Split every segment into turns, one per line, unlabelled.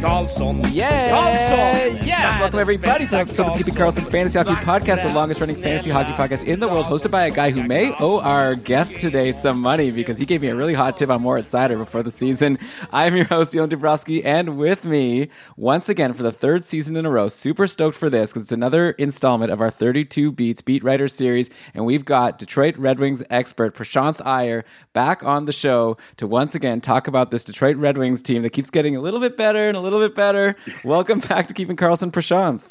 Karlsson,
Yeah!
Karlsson,
Yes! Welcome everybody to episode of the Keeping Karlsson Fantasy Hockey Podcast, the longest running fantasy hockey podcast in the world, hosted by a guy who may owe our guest today some money because he gave me a really hot tip on Moritz Seider before the season. I'm your host, Dylan Dubrowski, and with me, once again for the third season in a row, super stoked for this because it's another installment of our 32 Beats Beat Writer series, and we've got Detroit Red Wings expert Prashanth Iyer back on the show to once again talk about this Detroit Red Wings team that keeps getting a little bit better and a little bit better. Welcome back to Keeping Karlsson Prashanth.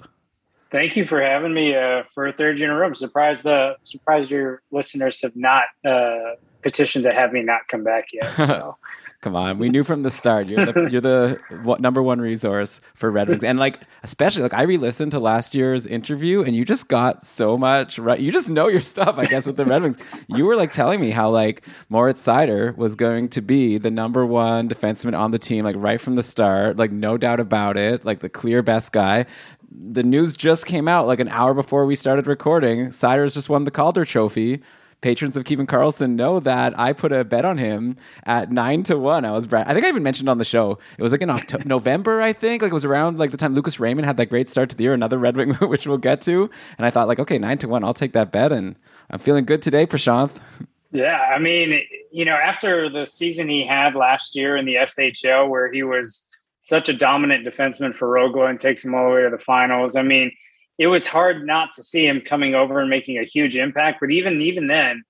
Thank you for having me uh, for a third year in a row. I'm surprised the surprised your listeners have not uh, petitioned to have me not come back yet. So.
Come on, we knew from the start you're the you're the what, number one resource for Red Wings, and like especially like I re-listened to last year's interview, and you just got so much right. You just know your stuff, I guess, with the Red Wings. You were like telling me how like Moritz Seider was going to be the number one defenseman on the team, like right from the start, like no doubt about it, like the clear best guy. The news just came out like an hour before we started recording. Seider's just won the Calder Trophy patrons of Keeping Karlsson know that I put a bet on him at nine to one. I was, I think I even mentioned on the show. It was like in October, November, I think. Like it was around like the time Lucas Raymond had that great start to the year, another Red Wing, which we'll get to. And I thought like, okay, nine to one, I'll take that bet, and I'm feeling good today, Prashanth.
Yeah, I mean, you know, after the season he had last year in the SHL, where he was such a dominant defenseman for Rögle and takes him all the way to the finals. I mean, it was hard not to see him coming over and making a huge impact. But even even then,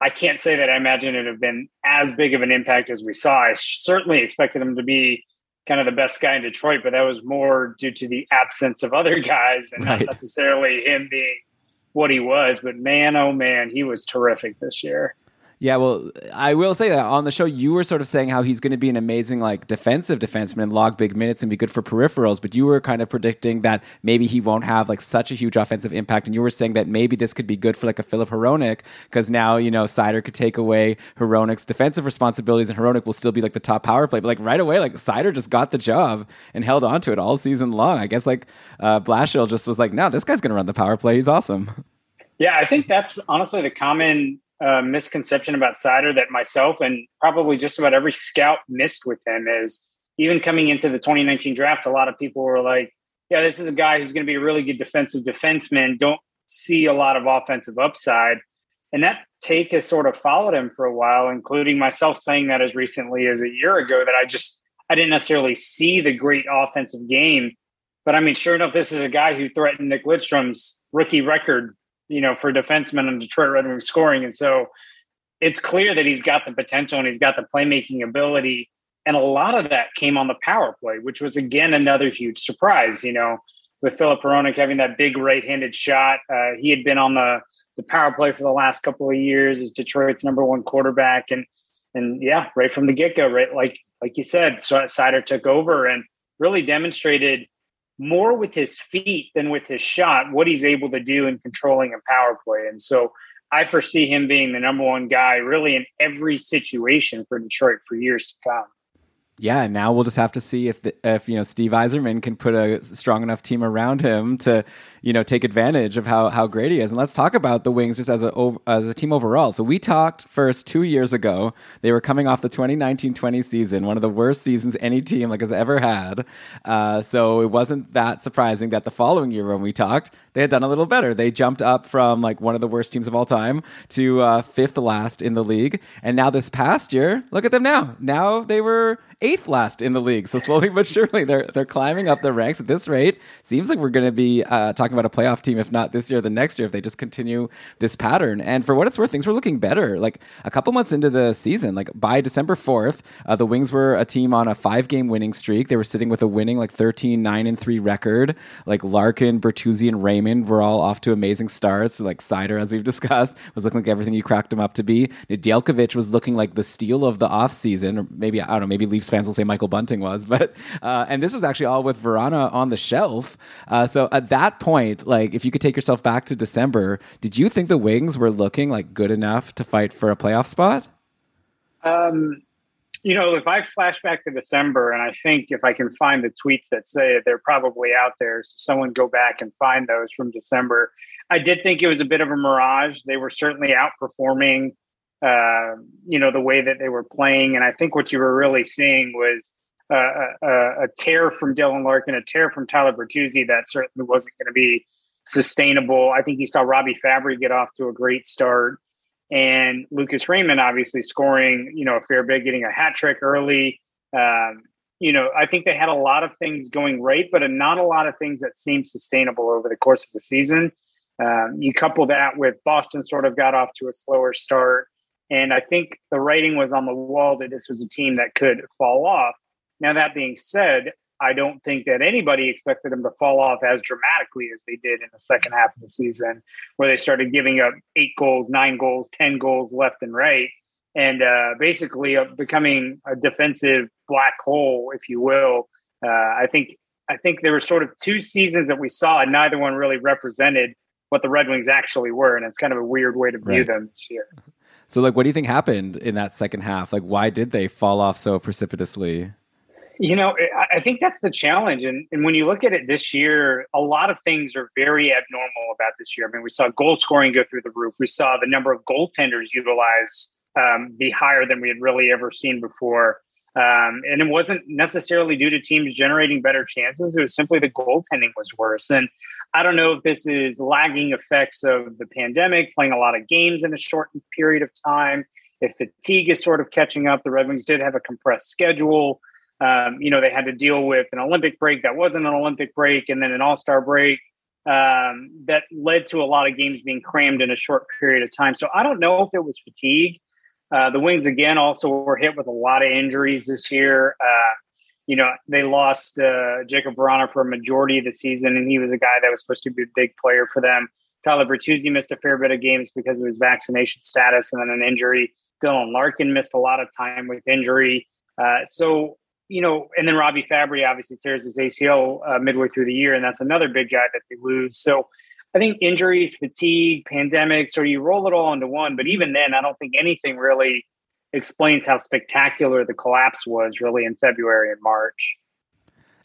I can't say that I imagine it have been as big of an impact as we saw. I certainly expected him to be kind of the best guy in Detroit, but that was more due to the absence of other guys and
Right.
not necessarily him being what he was. But man, oh man, he was terrific this year.
Yeah, well, I will say that on the show, you were sort of saying how he's going to be an amazing, like, defensive defenseman and log big minutes and be good for peripherals, but you were kind of predicting that maybe he won't have, like, such a huge offensive impact. And you were saying that maybe this could be good for, like, a Filip Hronek because now, you know, Seider could take away Hronek's defensive responsibilities and Hronek will still be, like, the top power play. But, like, right away, like, Seider just got the job and held on to it all season long. I guess, like, uh, Blashill just was like, no, this guy's going to run the power play. He's awesome.
Yeah, I think that's honestly the common uh, misconception about Seider that myself and probably just about every scout missed with him is even coming into the 2019 draft, a lot of people were like, yeah, this is a guy who's going to be a really good defensive defenseman. Don't see a lot of offensive upside. And that take has sort of followed him for a while, including myself saying that as recently as a year ago that I just I didn't necessarily see the great offensive game. But I mean, sure enough, this is a guy who threatened Nick Lidstrom's rookie record you know, for defensemen and Detroit Red Wings scoring. And so it's clear that he's got the potential and he's got the playmaking ability. And a lot of that came on the power play, which was again another huge surprise. You know, with Filip Hronek having that big right-handed shot, uh, he had been on the the power play for the last couple of years as Detroit's number one quarterback, and and yeah, right from the get go, right like like you said, Seider took over and really demonstrated more with his feet than with his shot, what he's able to do in controlling a power play. And so I foresee him being the number one guy really in every situation for Detroit for years to come.
Yeah, now we'll just have to see if the, if you know Steve Yzerman can put a strong enough team around him to you know take advantage of how how great he is. And let's talk about the Wings just as a as a team overall. So we talked first two years ago. They were coming off the 2019-20 season, one of the worst seasons any team like has ever had. Uh, so it wasn't that surprising that the following year when we talked, they had done a little better. They jumped up from like one of the worst teams of all time to uh, fifth last in the league. And now this past year, look at them now. Now they were eighth last in the league. So slowly but surely, they're they're climbing up the ranks at this rate. Seems like we're going to be uh, talking about a playoff team, if not this year, the next year, if they just continue this pattern. And for what it's worth, things were looking better. Like a couple months into the season, like by December fourth, uh, the Wings were a team on a five game winning streak. They were sitting with a winning like 13, 9 and three record. Like Larkin, Bertuzzi, and Raymond were all off to amazing starts. Like Seider, as we've discussed, was looking like everything you cracked him up to be. Nedeljkovic was looking like the steal of the offseason, or maybe I don't know, maybe Leafs fans will say Michael Bunting was, but uh, and this was actually all with Vrana on the shelf. Uh, so at that point, like if you could take yourself back to December, did you think the Wings were looking like good enough to fight for a playoff spot?
Um, you know, if I flash back to December, and I think if I can find the tweets that say it, they're probably out there. So someone go back and find those from December. I did think it was a bit of a mirage. They were certainly outperforming, uh, you know, the way that they were playing, and I think what you were really seeing was uh, a, a, tear from Dylan Larkin, a tear from Tyler Bertuzzi that certainly wasn't going to be sustainable. I think you saw Robbie Fabbri get off to a great start and Lucas Raymond obviously scoring, you know, a fair bit, getting a hat trick early. Um, you know, I think they had a lot of things going right, but not a lot of things that seemed sustainable over the course of the season. Um, you couple that with Boston sort of got off to a slower start. And I think the writing was on the wall that this was a team that could fall off. Now, that being said, I don't think that anybody expected them to fall off as dramatically as they did in the second half of the season, where they started giving up eight goals, nine goals, 10 goals left and right, and uh, basically uh, becoming a defensive black hole, if you will. Uh, I think I think there were sort of two seasons that we saw, and neither one really represented what the Red Wings actually were, and it's kind of a weird way to view right. them this year.
So, like, what do you think happened in that second half? Like, why did they fall off so precipitously?
You know, I think that's the challenge. And, and when you look at it this year, a lot of things are very abnormal about this year. I mean, we saw goal scoring go through the roof. We saw the number of goaltenders utilized um, be higher than we had really ever seen before. Um, and it wasn't necessarily due to teams generating better chances. It was simply the goaltending was worse. And I don't know if this is lagging effects of the pandemic, playing a lot of games in a short period of time. If fatigue is sort of catching up, the Red Wings did have a compressed schedule. Um, you know, they had to deal with an Olympic break that wasn't an Olympic break, and then an All Star break um, that led to a lot of games being crammed in a short period of time. So I don't know if it was fatigue. Uh, the Wings again also were hit with a lot of injuries this year. Uh, you know, they lost uh, Jakub Vrana for a majority of the season, and he was a guy that was supposed to be a big player for them. Tyler Bertuzzi missed a fair bit of games because of his vaccination status and then an injury. Dylan Larkin missed a lot of time with injury. Uh, so you know, and then Robbie Fabbri obviously tears his ACL uh, midway through the year, and that's another big guy that they lose. So I think injuries, fatigue, pandemics, or you roll it all into one. But even then, I don't think anything really explains how spectacular the collapse was really in February and March.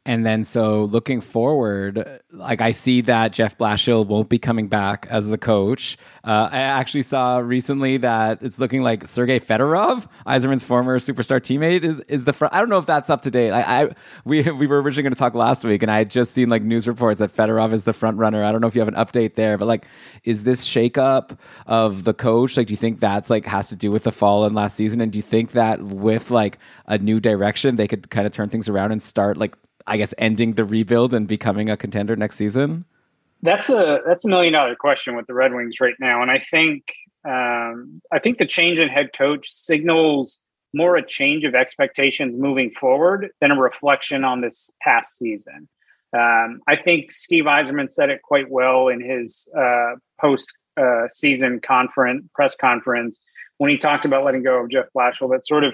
And then, so looking forward, like I see that Jeff Blashill won't be coming back as the coach. Uh, I actually saw recently that it's looking like Sergei Fedorov, Yzerman's former superstar teammate, is is the front. I don't know if that's up to date. I, I we we were originally going to talk last week, and I had just seen like news reports that Fedorov is the front runner. I don't know if you have an update there, but like, is this shakeup of the coach? Like, do you think that's like has to do with the fall in last season? And do you think that with like a new direction, they could kind of turn things around and start like I guess ending the rebuild and becoming a contender next season?
That's a that's a million dollar question with the Red Wings right now, and I think um, I think the change in head coach signals more a change of expectations moving forward than a reflection on this past season. Um, I think Steve Yzerman said it quite well in his uh, post uh, season conference press conference when he talked about letting go of Jeff Blashill. That sort of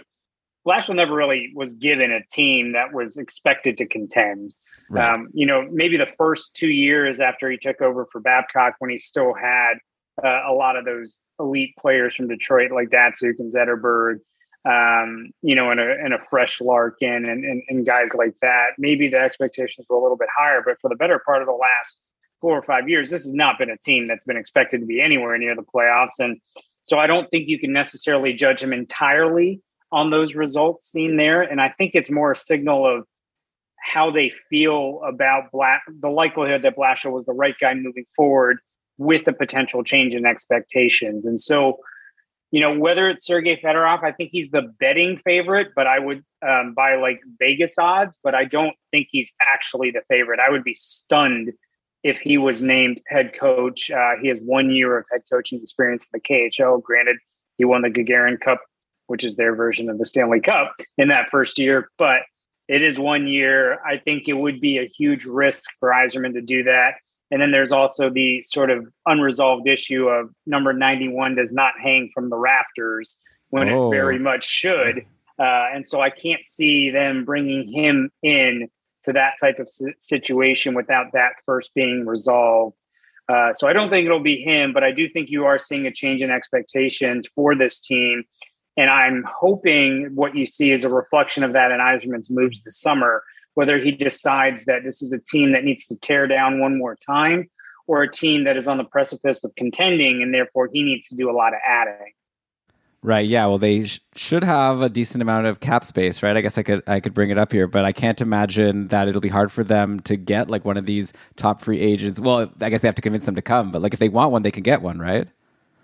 Blashill never really was given a team that was expected to contend. Right. Um, you know, maybe the first two years after he took over for Babcock, when he still had uh, a lot of those elite players from Detroit, like Datsyuk and Zetterberg, um, you know, and a, and a fresh Larkin and, and, and guys like that, maybe the expectations were a little bit higher. But for the better part of the last four or five years, this has not been a team that's been expected to be anywhere near the playoffs. And so I don't think you can necessarily judge him entirely on those results seen there. And I think it's more a signal of how they feel about Black, the likelihood that Blashill was the right guy moving forward with a potential change in expectations. And so, you know, whether it's Sergey Fedorov, I think he's the betting favorite, but I would um, buy like Vegas odds, but I don't think he's actually the favorite. I would be stunned if he was named head coach. Uh, he has one year of head coaching experience in the KHL. Granted, he won the Gagarin Cup which is their version of the Stanley Cup in that first year. But it is one year. I think it would be a huge risk for Yzerman to do that. And then there's also the sort of unresolved issue of number 91 does not hang from the rafters when oh. it very much should. Uh, and so I can't see them bringing him in to that type of situation without that first being resolved. Uh, so I don't think it'll be him, but I do think you are seeing a change in expectations for this team. And I'm hoping what you see is a reflection of that in Yzerman's moves this summer, whether he decides that this is a team that needs to tear down one more time or a team that is on the precipice of contending and therefore he needs to do a lot of adding.
Right. Yeah. Well, they sh- should have a decent amount of cap space, right? I guess I could I could bring it up here, but I can't imagine that it'll be hard for them to get like one of these top free agents. Well, I guess they have to convince them to come, but like if they want one, they can get one, right?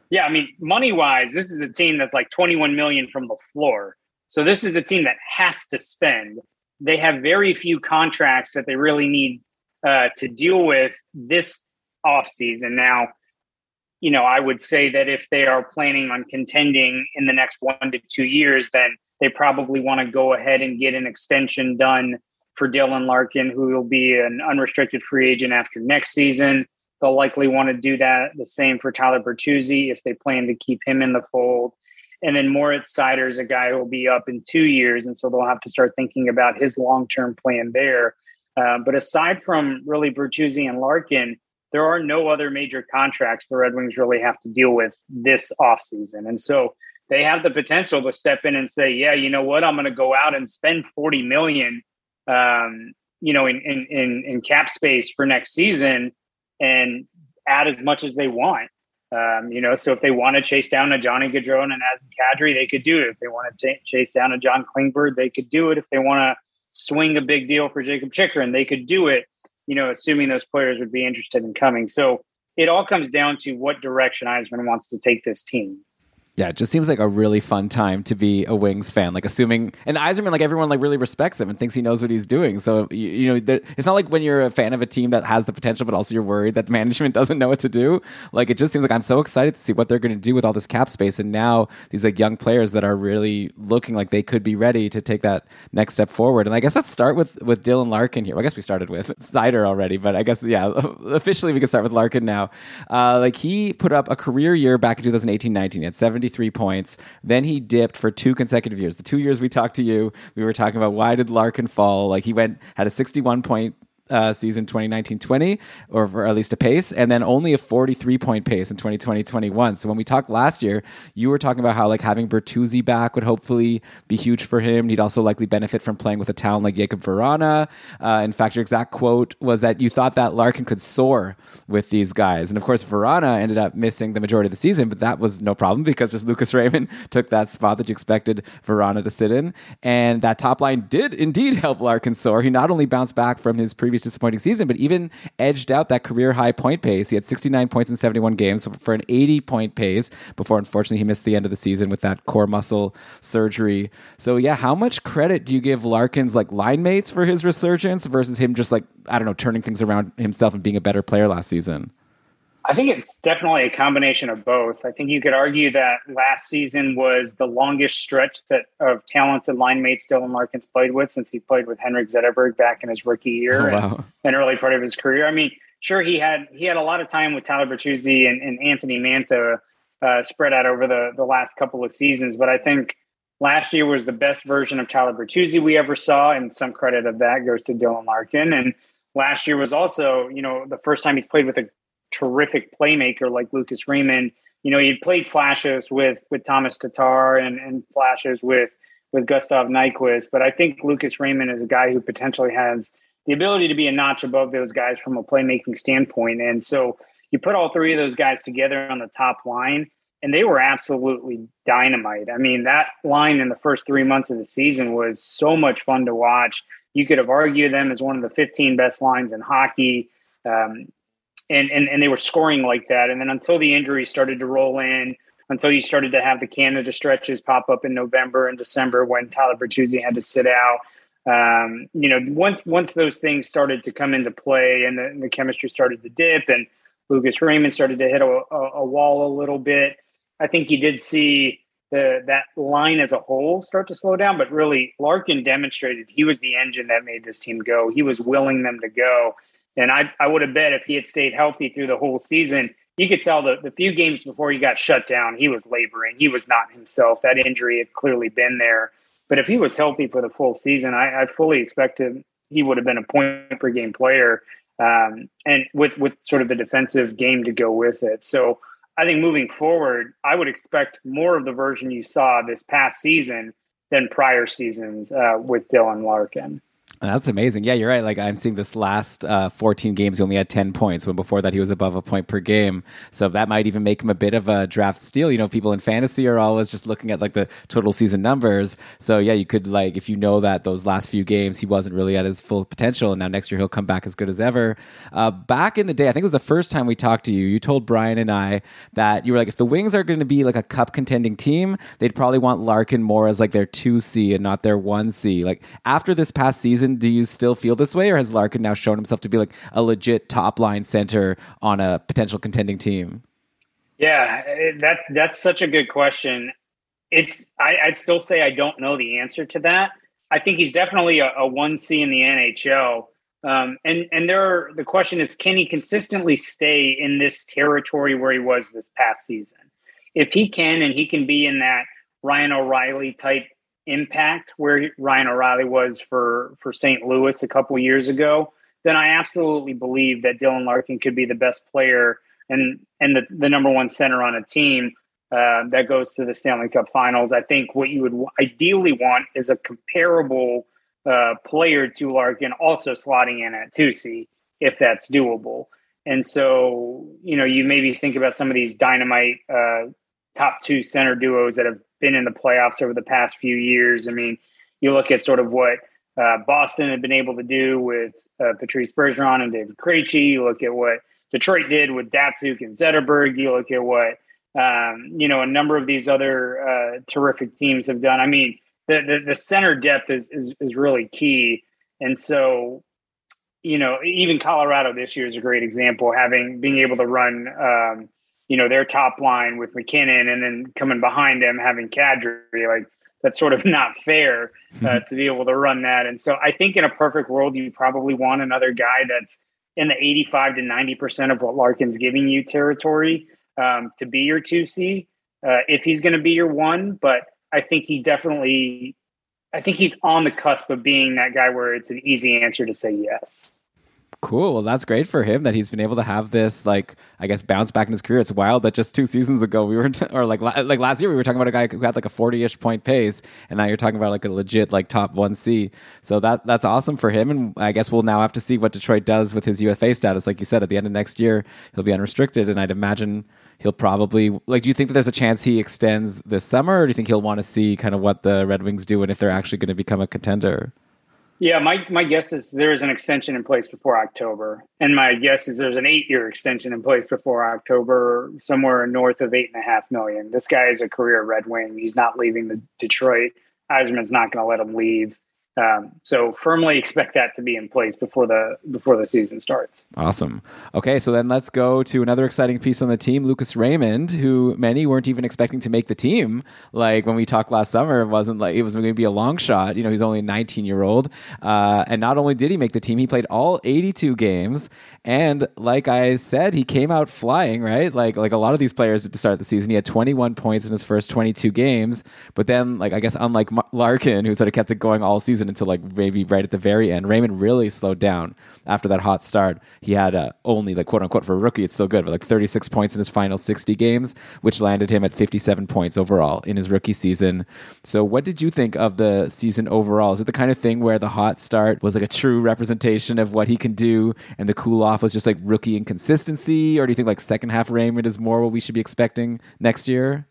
Yeah. I mean, money wise, this is a team that's like twenty one million from the floor. So this is a team that has to spend. They have very few contracts that they really need uh, to deal with this offseason. Now, you know, I would say that if they are planning on contending in the next one to two years, then they probably want to go ahead and get an extension done for Dylan Larkin, who will be an unrestricted free agent after next season. They'll likely want to do that the same for Tyler Bertuzzi if they plan to keep him in the fold. And then Moritz Seider is a guy who will be up in two years. And so they'll have to start thinking about his long term plan there. Uh, but aside from really Bertuzzi and Larkin, there are no other major contracts the Red Wings really have to deal with this offseason. And so they have the potential to step in and say, yeah, you know what, I'm going to go out and spend 40 million, um, you know, in, in, in, in, cap space for next season and add as much as they want. Um, you know, so if they want to chase down a Johnny Gaudreau and an Kadri, they could do it. If they want to t- chase down a John Klingberg, they could do it. If they want to swing a big deal for Jacob Chychrun, they could do it you know, assuming those players would be interested in coming. So it all comes down to what direction Yzerman wants to take this team.
Yeah, it just seems like a really fun time to be a Wings fan. Like assuming, and Yzerman, like everyone, like really respects him and thinks he knows what he's doing. So you, you know, there, it's not like when you're a fan of a team that has the potential, but also you're worried that management doesn't know what to do. Like it just seems like I'm so excited to see what they're going to do with all this cap space, and now these like young players that are really looking like they could be ready to take that next step forward. And I guess let's start with with Dylan Larkin here. Well, I guess we started with Seider already, but I guess yeah, officially we can start with Larkin now. Uh, like he put up a career year back in 2018-19 at 70 73 points. Then he dipped for two consecutive years. The two years we talked to you, we were talking about why did Larkin fall? Like he went had a 61 point uh, season 2019-20 or, or at least a pace and then only a 43 point pace in 2020-21 so when we talked last year you were talking about how like having Bertuzzi back would hopefully be huge for him. He'd also likely benefit from playing with a talent like Jakub Vrana. Uh, in fact your exact quote was that you thought that Larkin could soar with these guys. And of course Vrana ended up missing the majority of the season but that was no problem because just Lucas Raymond took that spot that you expected Vrana to sit in. And that top line did indeed help Larkin soar. He not only bounced back from his previous previous disappointing season, but even edged out that career high point pace. He had 69 points in 71 games for an 80 point pace before, unfortunately, he missed the end of the season with that core muscle surgery. So, yeah, how much credit do you give Larkin's like line mates for his resurgence versus him just like, I don't know, turning things around himself and being a better player last season?
I think it's definitely a combination of both. I think you could argue that last season was the longest stretch that of talented line mates Dylan Larkins played with since he played with Henrik Zetterberg back in his rookie year oh, wow. and, and, early part of his career. I mean, sure he had he had a lot of time with Tyler Bertuzzi and, and Anthony Mantha uh, spread out over the the last couple of seasons, but I think last year was the best version of Tyler Bertuzzi we ever saw, and some credit of that goes to Dylan Larkin. And last year was also, you know, the first time he's played with a terrific playmaker like Lucas Raymond. You know, he'd played flashes with with Thomas Tatar and, and flashes with with Gustav Nyquist, but I think Lucas Raymond is a guy who potentially has the ability to be a notch above those guys from a playmaking standpoint. And so you put all three of those guys together on the top line, and they were absolutely dynamite. I mean, that line in the first three months of the season was so much fun to watch. You could have argued them as one of the 15 best lines in hockey. Um, and, and and they were scoring like that. And then until the injuries started to roll in, until you started to have the Canada stretches pop up in November and December when Tyler Bertuzzi had to sit out. Um, you know, once once those things started to come into play and the, the chemistry started to dip and Lucas Raymond started to hit a, a, a, wall a little bit, I think you did see the that line as a whole start to slow down. But really, Larkin demonstrated he was the engine that made this team go. He was willing them to go. And I, I would have bet if he had stayed healthy through the whole season, you could tell the, the few games before he got shut down, he was laboring. He was not himself. That injury had clearly been there. But if he was healthy for the full season, I, I fully expected he would have been a point per game player, um, and with with sort of the defensive game to go with it. So I think moving forward, I would expect more of the version you saw this past season than prior seasons uh, with Dylan Larkin.
That's amazing. Yeah, you're right. Like I'm seeing this last uh, 14 games, he only had 10 points. When before that, he was above a point per game. So that might even make him a bit of a draft steal. You know, people in fantasy are always just looking at like the total season numbers. So yeah, you could like if you know that those last few games he wasn't really at his full potential, and now next year he'll come back as good as ever. Uh, back in the day, I think it was the first time we talked to you. You told Brian and I that you were like, if the Wings are going to be like a cup contending team, they'd probably want Larkin more as like their two C and not their one C. Like after this past season do you still feel this way, or has Larkin now shown himself to be like a legit top line center on a potential contending team?
Yeah, that that's such a good question. It's I, would still say I don't know the answer to that. I think he's definitely a, a one C in the NHL. Um, and and there are, the question is, can he consistently stay in this territory where he was this past season? If he can, and he can be in that Ryan O'Reilly type impact where Ryan O'Reilly was for for St. Louis a couple years ago, then I absolutely believe that Dylan Larkin could be the best player and and the, the number one center on a team uh, that goes to the Stanley Cup Finals. I think what you would ideally want is a comparable uh, player to Larkin, also slotting in at two C if that's doable. And so, you know, you maybe think about some of these dynamite uh, top two center duos that have been in the playoffs over the past few years. I mean, you look at sort of what uh, Boston had been able to do with uh, Patrice Bergeron and David Krejci. You look at what Detroit did with Datsyuk and Zetterberg. You look at what um, you know a number of these other uh, terrific teams have done. I mean, the, the, the center depth is, is is really key, and so you know even Colorado this year is a great example, having being able to run. Um, you know, their top line with MacKinnon and then coming behind them having Kadri. Like that's sort of not fair uh, to be able to run that. And so I think in a perfect world, you probably want another guy that's in the 85 to 90% of what Larkin's giving you territory um, to be your 2C uh, if he's going to be your one. But I think he definitely, I think he's on the cusp of being that guy where it's an easy answer to say yes.
Cool. Well, that's great for him that he's been able to have this, like, I guess, bounce back in his career. It's wild that just two seasons ago we were, t- or like, like last year we were talking about a guy who had like a forty-ish point pace, and now you're talking about like a legit like top one C. So that that's awesome for him, and I guess we'll now have to see what Detroit does with his UFA status. Like you said, at the end of next year he'll be unrestricted, and I'd imagine he'll probably like. Do you think that there's a chance he extends this summer, or do you think he'll want to see kind of what the Red Wings do and if they're actually going to become a contender?
Yeah, my, my guess is there's an extension in place before October. And my guess is there's an eight year extension in place before October, somewhere north of eight and a half million. This guy is a career Red Wing. He's not leaving the Detroit. Yzerman's not going to let him leave. Um, so firmly expect that to be in place before the before the season starts.
Awesome. Okay, so then let's go to another exciting piece on the team, Lucas Raymond, who many weren't even expecting to make the team. Like when we talked last summer, it wasn't like it was going to be a long shot. You know, he's only a 19 year old, uh, and not only did he make the team, he played all 82 games, and like I said, he came out flying. Right, like like a lot of these players at the start of the season, he had 21 points in his first 22 games, but then like I guess unlike Larkin, who sort of kept it going all season until like maybe right at the very end. Raymond really slowed down after that hot start. He had uh, only like quote unquote for a rookie, it's still good, but like 36 points in his final 60 games, which landed him at 57 points overall in his rookie season. So, what did you think of the season overall? Is it the kind of thing where the hot start was like a true representation of what he can do, and the cool off was just like rookie inconsistency, or do you think like second half Raymond is more what we should be expecting next year?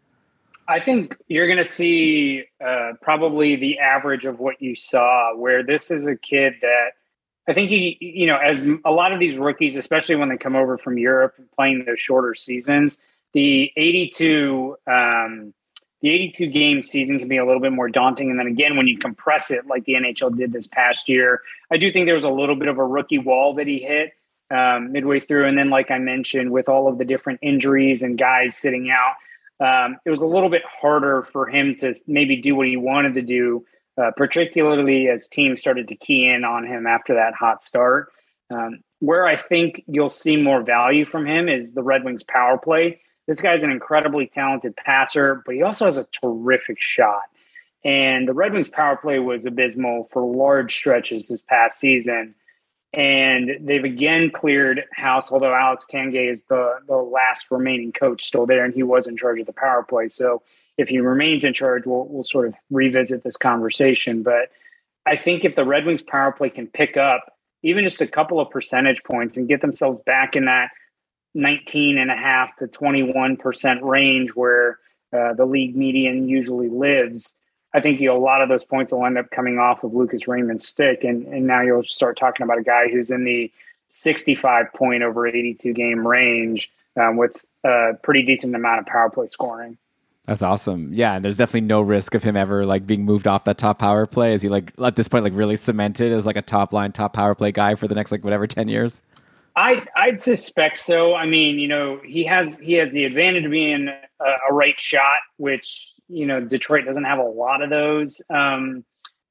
I think you're going to see uh, probably the average of what you saw, where this is a kid that I think he, you know, as a lot of these rookies, especially when they come over from Europe and playing those shorter seasons, the 82, um, the 82 game season can be a little bit more daunting. And then again, when you compress it like the NHL did this past year, I do think there was a little bit of a rookie wall that he hit um, midway through. And then, like I mentioned, with all of the different injuries and guys sitting out, um, it was a little bit harder for him to maybe do what he wanted to do, uh, particularly as teams started to key in on him after that hot start. Um, where I think you'll see more value from him is the Red Wings power play. This guy's an incredibly talented passer, but he also has a terrific shot. And the Red Wings power play was abysmal for large stretches this past season. And they've again cleared house, although Alex Tanguay is the, the last remaining coach still there, and he was in charge of the power play. So if he remains in charge, we'll, we'll sort of revisit this conversation. But I think if the Red Wings power play can pick up even just a couple of percentage points and get themselves back in that 19 and a half to 21% range where uh, the league median usually lives, I think you know, a lot of those points will end up coming off of Lucas Raymond's stick. And, and now you'll start talking about a guy who's in the 65 point over 82 game range um, with a pretty decent amount of power play scoring.
That's awesome. Yeah, and there's definitely no risk of him ever like being moved off that top power play. Is he like at this point like really cemented as like a top line top power play guy for the next like whatever 10 years?
I I'd suspect so. I mean, you know, he has he has the advantage of being a, a right shot, which you know Detroit doesn't have a lot of those. Um,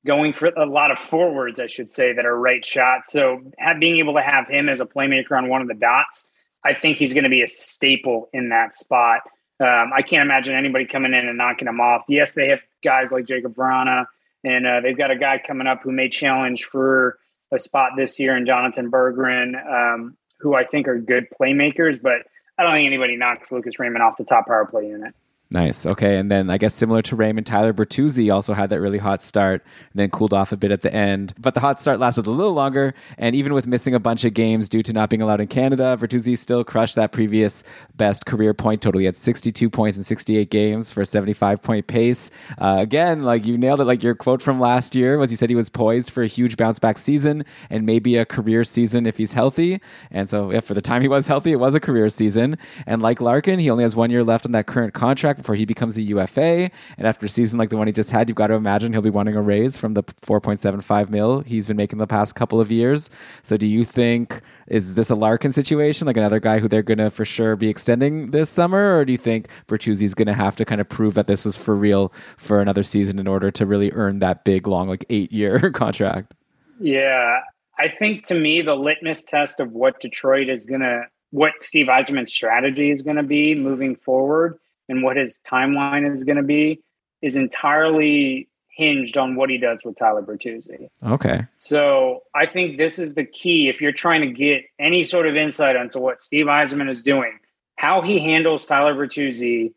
going for a lot of forwards, I should say, that are right shots. So have, being able to have him as a playmaker on one of the dots, I think he's going to be a staple in that spot. Um, I can't imagine anybody coming in and knocking him off. Yes, they have guys like Jakub Vrana, and uh, they've got a guy coming up who may challenge for a spot this year in Jonathan Berggren, um, who I think are good playmakers, but I don't think anybody knocks Lucas Raymond off the top power play unit.
Nice. Okay. And then I guess similar to Raymond, Tyler Bertuzzi also had that really hot start and then cooled off a bit at the end. But the hot start lasted a little longer. And even with missing a bunch of games due to not being allowed in Canada, Bertuzzi still crushed that previous best career point total. He had 62 points in 68 games for a 75 point pace. Uh, again, like you nailed it. Like your quote from last year was you said he was poised for a huge bounce back season and maybe a career season if he's healthy. And so, yeah, for the time he was healthy, it was a career season. And like Larkin, he only has one year left on that current contract contract before he becomes a UFA. And after a season like the one he just had, you've got to imagine he'll be wanting a raise from the 4.75 mil he's been making the past couple of years. So do you think is this a Larkin situation, like another guy who they're going to for sure be extending this summer, or do you think Bertuzzi's going to have to kind of prove that this was for real for another season in order to really earn that big, long, like eight year contract?
Yeah, I think to me the litmus test of what Detroit is going to what Steve Yzerman's strategy is going to be moving forward and what his timeline is going to be is entirely hinged on what he does with Tyler Bertuzzi.
Okay.
So I think this is the key if you're trying to get any sort of insight onto what Steve Yzerman is doing, how he handles Tyler Bertuzzi,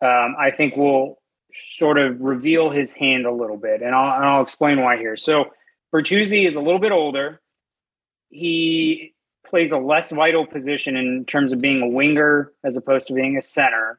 um, I think will sort of reveal his hand a little bit, and I'll, and I'll explain why here. So Bertuzzi is a little bit older. He plays a less vital position in terms of being a winger as opposed to being a center.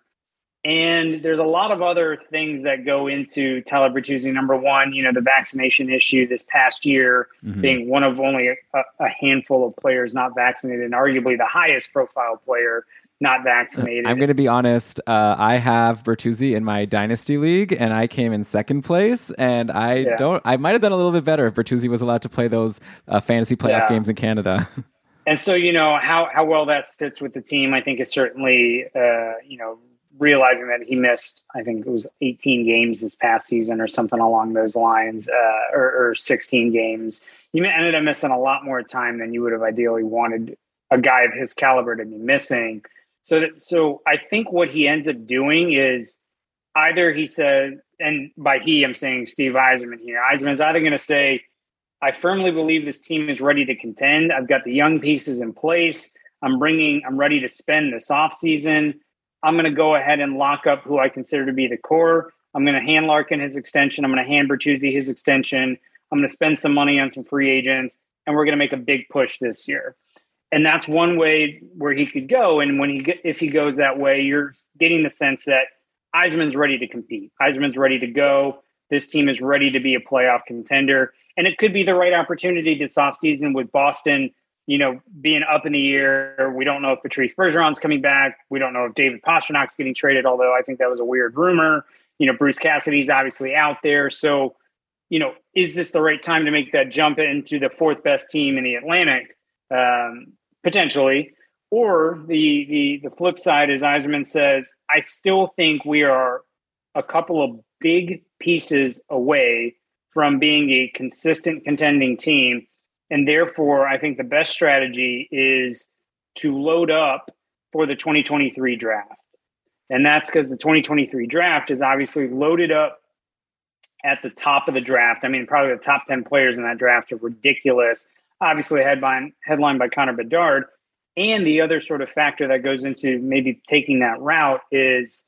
And there's a lot of other things that go into Tyler Bertuzzi. Number one, you know, the vaccination issue this past year mm-hmm. being one of only a, a, handful of players not vaccinated, and arguably the highest profile player not vaccinated.
I'm going to be honest. Uh, I have Bertuzzi in my dynasty league, and I came in second place. And I yeah. don't. I might have done a little bit better if Bertuzzi was allowed to play those uh, fantasy playoff yeah. games in Canada.
and so, you know how how well that sits with the team, I think is certainly uh, you know realizing that he missed, I think it was 18 games this past season or something along those lines, uh, or, or 16 games. He ended up missing a lot more time than you would have ideally wanted a guy of his caliber to be missing. So, that, so I think what he ends up doing is either he says, and by he, I'm saying Steve Yzerman here. Yzerman's either going to say, I firmly believe this team is ready to contend. I've got the young pieces in place. I'm bringing, I'm ready to spend this offseason. I'm going to go ahead and lock up who I consider to be the core. I'm going to hand Larkin his extension. I'm going to hand Bertuzzi his extension. I'm going to spend some money on some free agents, and we're going to make a big push this year. And that's one way where he could go. And when he if he goes that way, you're getting the sense that Yzerman's ready to compete. Yzerman's ready to go. This team is ready to be a playoff contender. And it could be the right opportunity this offseason with Boston you know, being up in the air. We don't know if Patrice Bergeron's coming back. We don't know if David Pastrnak's getting traded, although I think that was a weird rumor. You know, Bruce Cassidy's obviously out there. So, you know, is this the right time to make that jump into the fourth best team in the Atlantic? Um, potentially. Or the the the flip side is Yzerman says, I still think we are a couple of big pieces away from being a consistent contending team and therefore, I think the best strategy is to load up for the 2023 draft. And that's because the 2023 draft is obviously loaded up at the top of the draft. I mean, probably the top 10 players in that draft are ridiculous. Obviously, headline, headlined by Connor Bedard. And the other sort of factor that goes into maybe taking that route is,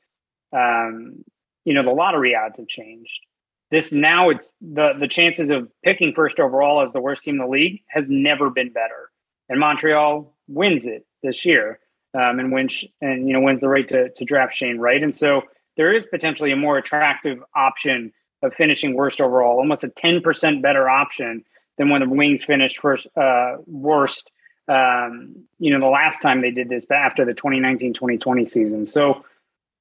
um, you know, the lottery odds have changed. This now it's the the chances of picking first overall as the worst team in the league has never been better, and Montreal wins it this year, um, and wins and you know wins the right to to draft Shane Wright, and so there is potentially a more attractive option of finishing worst overall, almost a 10% better option than when the Wings finished first uh, worst. Um, you know, the last time they did this but after the 2019-2020 season. So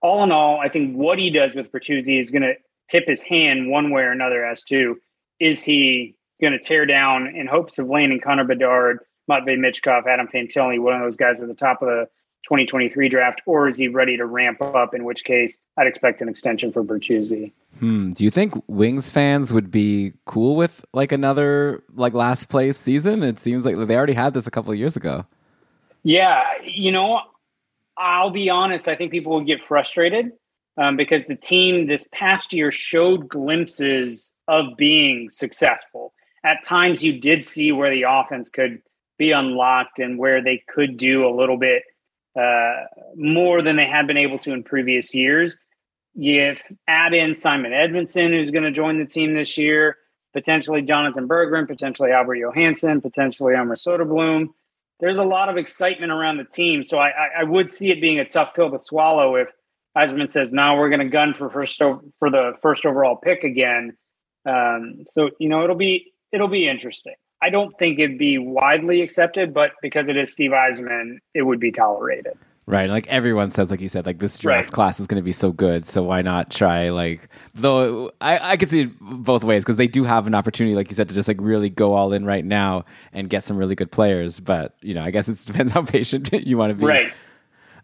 all in all, I think what he does with Bertuzzi is going to tip his hand one way or another as to is he going to tear down in hopes of landing Connor Bedard, Matvey Michkov, Adam Fantilli, one of those guys at the top of the 2023 draft, or is he ready to ramp up? In which case, I'd expect an extension for Bertuzzi.
Hmm. Do you think Wings fans would be cool with like another like last place season? It seems like they already had this a couple of years ago.
Yeah, you know, I'll be honest. I think people would get frustrated um, because the team this past year showed glimpses of being successful. At times, you did see where the offense could be unlocked and where they could do a little bit uh, more than they had been able to in previous years. If add in Simon Edvinsson, who's going to join the team this year, potentially Jonathan Berggren, potentially Albert Johansson, potentially Elmer Soderblom. There's a lot of excitement around the team, so I, I would see it being a tough pill to swallow if Yzerman says, now we're going to gun for first for the first overall pick again." Um, so you know, it'll be it'll be interesting. I don't think it'd be widely accepted, but because it is Steve Yzerman, it would be tolerated.
Right. Like everyone says, like you said, like this draft right. class is going to be so good. So why not try, like, though I, I could see it both ways because they do have an opportunity, like you said, to just like really go all in right now and get some really good players. But, you know, I guess it depends how patient you want to be.
Right.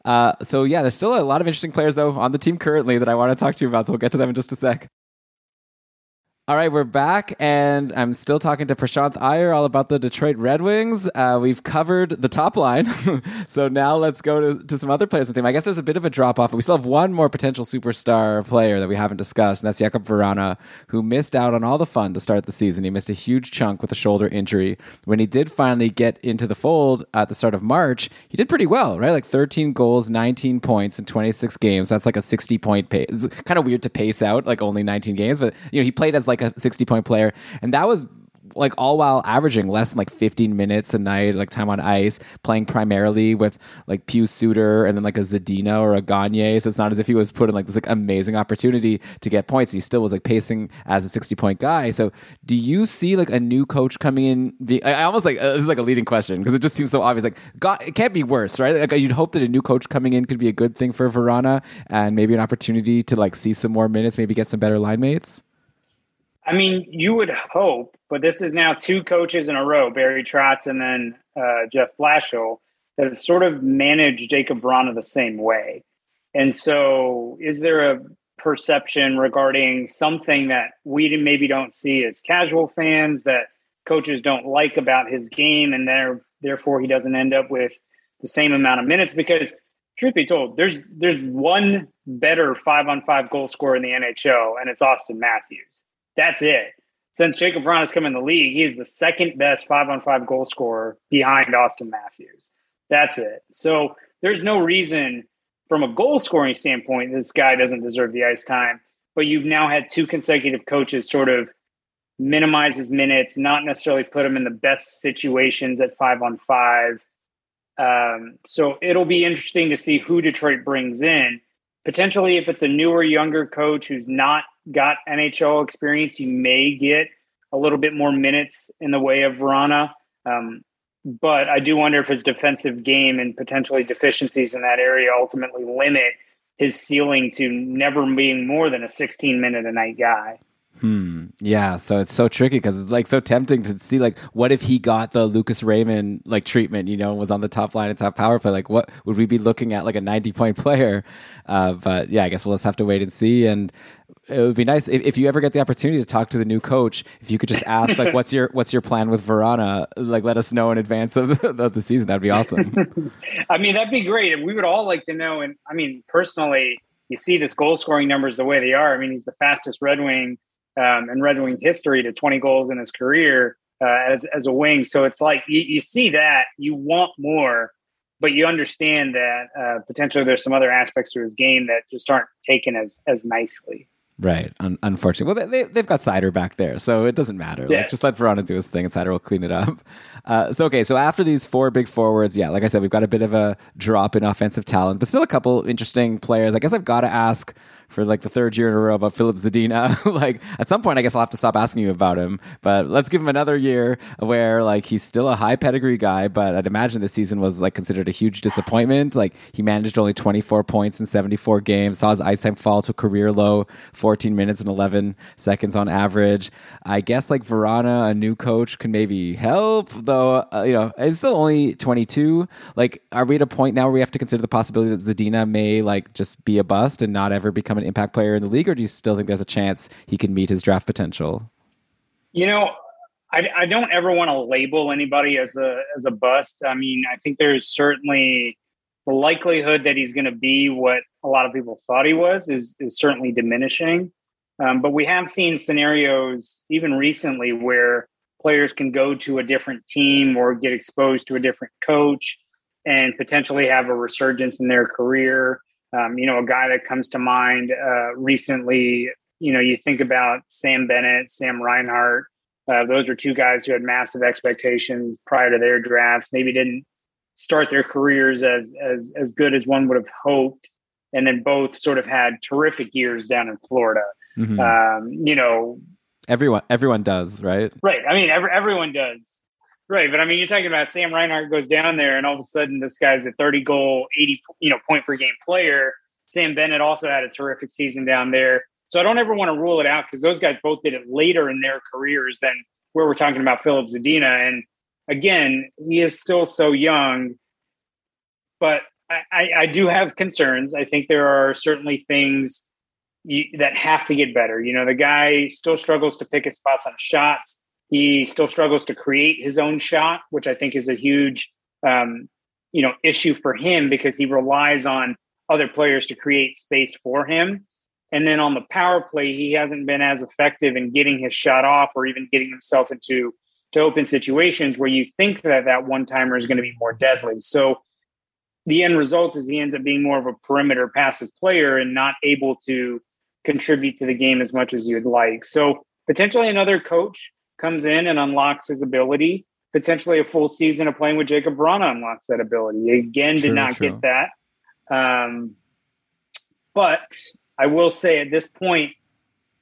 Uh, so yeah, there's still a lot of interesting players though on the team currently that I want to talk to you about. So we'll get to them in just a sec. All right, we're back, and I'm still talking to Prashanth Iyer all about the Detroit Red Wings. Uh, we've covered the top line, so now let's go to, to some other players with him. I guess there's a bit of a drop off, but we still have one more potential superstar player that we haven't discussed, and that's Jakub Vrana, who missed out on all the fun to start the season. He missed a huge chunk with a shoulder injury. When he did finally get into the fold at the start of March, he did pretty well, right? Like 13 goals, 19 points in 26 games. That's like a 60 point pace. It's kind of weird to pace out like only 19 games, but you know he played as like like a 60 point player. And that was like all while averaging less than like 15 minutes a night, like time on ice, playing primarily with like Pius Suter and then like a Zadina or a Gagner. So it's not as if he was put in like this like amazing opportunity to get points. He still was like pacing as a 60 point guy. So do you see like a new coach coming in? I, almost like uh, this is like a leading question because it just seems so obvious. Like God, it can't be worse, right? Like you'd hope that a new coach coming in could be a good thing for Vrana and maybe an opportunity to like see some more minutes, maybe get some better line mates.
I mean, you would hope, but this is now two coaches in a row, Barry Trotz and then uh, Jeff Blashill, that have sort of managed Jakub Vrana the same way. And so, is there a perception regarding something that we maybe don't see as casual fans that coaches don't like about his game, and there, therefore he doesn't end up with the same amount of minutes? Because, truth be told, there's there's one better five on five goal scorer in the NHL, and it's Auston Matthews. That's it. Since Jakub has come in the league, he is the second best five on five goal scorer behind Auston Matthews. That's it. So there's no reason from a goal scoring standpoint this guy doesn't deserve the ice time. But you've now had two consecutive coaches sort of minimize his minutes, not necessarily put him in the best situations at five on five. Um, so it'll be interesting to see who Detroit brings in. Potentially, if it's a newer, younger coach who's not got NHL experience, you may get a little bit more minutes in the way of Vrana. Um, but I do wonder if his defensive game and potentially deficiencies in that area ultimately limit his ceiling to never being more than a 16 minute a night guy.
Hmm. Yeah. So it's so tricky because it's like so tempting to see like what if he got the Lucas Raymond like treatment, you know, was on the top line and top power play. Like what would we be looking at like a 90 point player? Uh, but yeah, I guess we'll just have to wait and see. And it would be nice if, if you ever get the opportunity to talk to the new coach, if you could just ask like what's your what's your plan with Vrana? Like let us know in advance of the, of the season. That'd be awesome.
I mean, that'd be great. We would all like to know. And I mean, personally, you see this goal scoring numbers the way they are. I mean, he's the fastest Red Wing um, in Red Wing history to 20 goals in his career uh, as as a wing. So it's like you, you see that you want more, but you understand that uh, potentially there's some other aspects to his game that just aren't taken as as nicely.
Right. Un- unfortunately. Well, they, they've got Seider back there, so it doesn't matter. Yes. Like, just let Vrana do his thing and Seider will clean it up. Uh, so, okay. So, after these four big forwards, yeah, like I said, we've got a bit of a drop in offensive talent, but still a couple interesting players. I guess I've got to ask for like the third year in a row about Filip Zadina. like at some point, I guess I'll have to stop asking you about him. But let's give him another year where like he's still a high pedigree guy. But I'd imagine this season was like considered a huge disappointment. Like he managed only 24 points in 74 games, saw his ice time fall to a career low, 14 minutes and 11 seconds on average. I guess like Vrana, a new coach, can maybe help. Though uh, you know, it's still only 22. Like, are we at a point now where we have to consider the possibility that Zadina may like just be a bust and not ever become become an impact player in the league, or do you still think there's a chance he can meet his draft potential?
You know, I, I don't ever want to label anybody as a as a bust. I mean, I think there's certainly the likelihood that he's going to be what a lot of people thought he was is is certainly diminishing. Um, but we have seen scenarios even recently where players can go to a different team or get exposed to a different coach and potentially have a resurgence in their career. Um, you know, a guy that comes to mind uh, recently, you know, you think about Sam Bennett, Sam Reinhart. Uh, those are two guys who had massive expectations prior to their drafts. Maybe didn't start their careers as as as good as one would have hoped, and then both sort of had terrific years down in Florida. Mm-hmm. Um, you know,
everyone everyone does, right?
Right. I mean, every, everyone does. Right, but I mean, you're talking about Sam Reinhart goes down there, and all of a sudden, this guy's a 30 goal, 80 you know point per game player. Sam Bennett also had a terrific season down there, so I don't ever want to rule it out because those guys both did it later in their careers than where we're talking about Filip Zadina. And again, he is still so young, but I, I do have concerns. I think there are certainly things you, that have to get better. You know, the guy still struggles to pick his spots on shots he still struggles to create his own shot, which I think is a huge, um, you know, issue for him because he relies on other players to create space for him. And then on the power play, he hasn't been as effective in getting his shot off or even getting himself into to open situations where you think that that one timer is going to be more deadly. So the end result is he ends up being more of a perimeter passive player and not able to contribute to the game as much as you'd like. So potentially another coach comes in and unlocks his ability. Potentially a full season of playing with Jakub Vrana unlocks that ability. Again, did not true. get that. Um, but I will say at this point,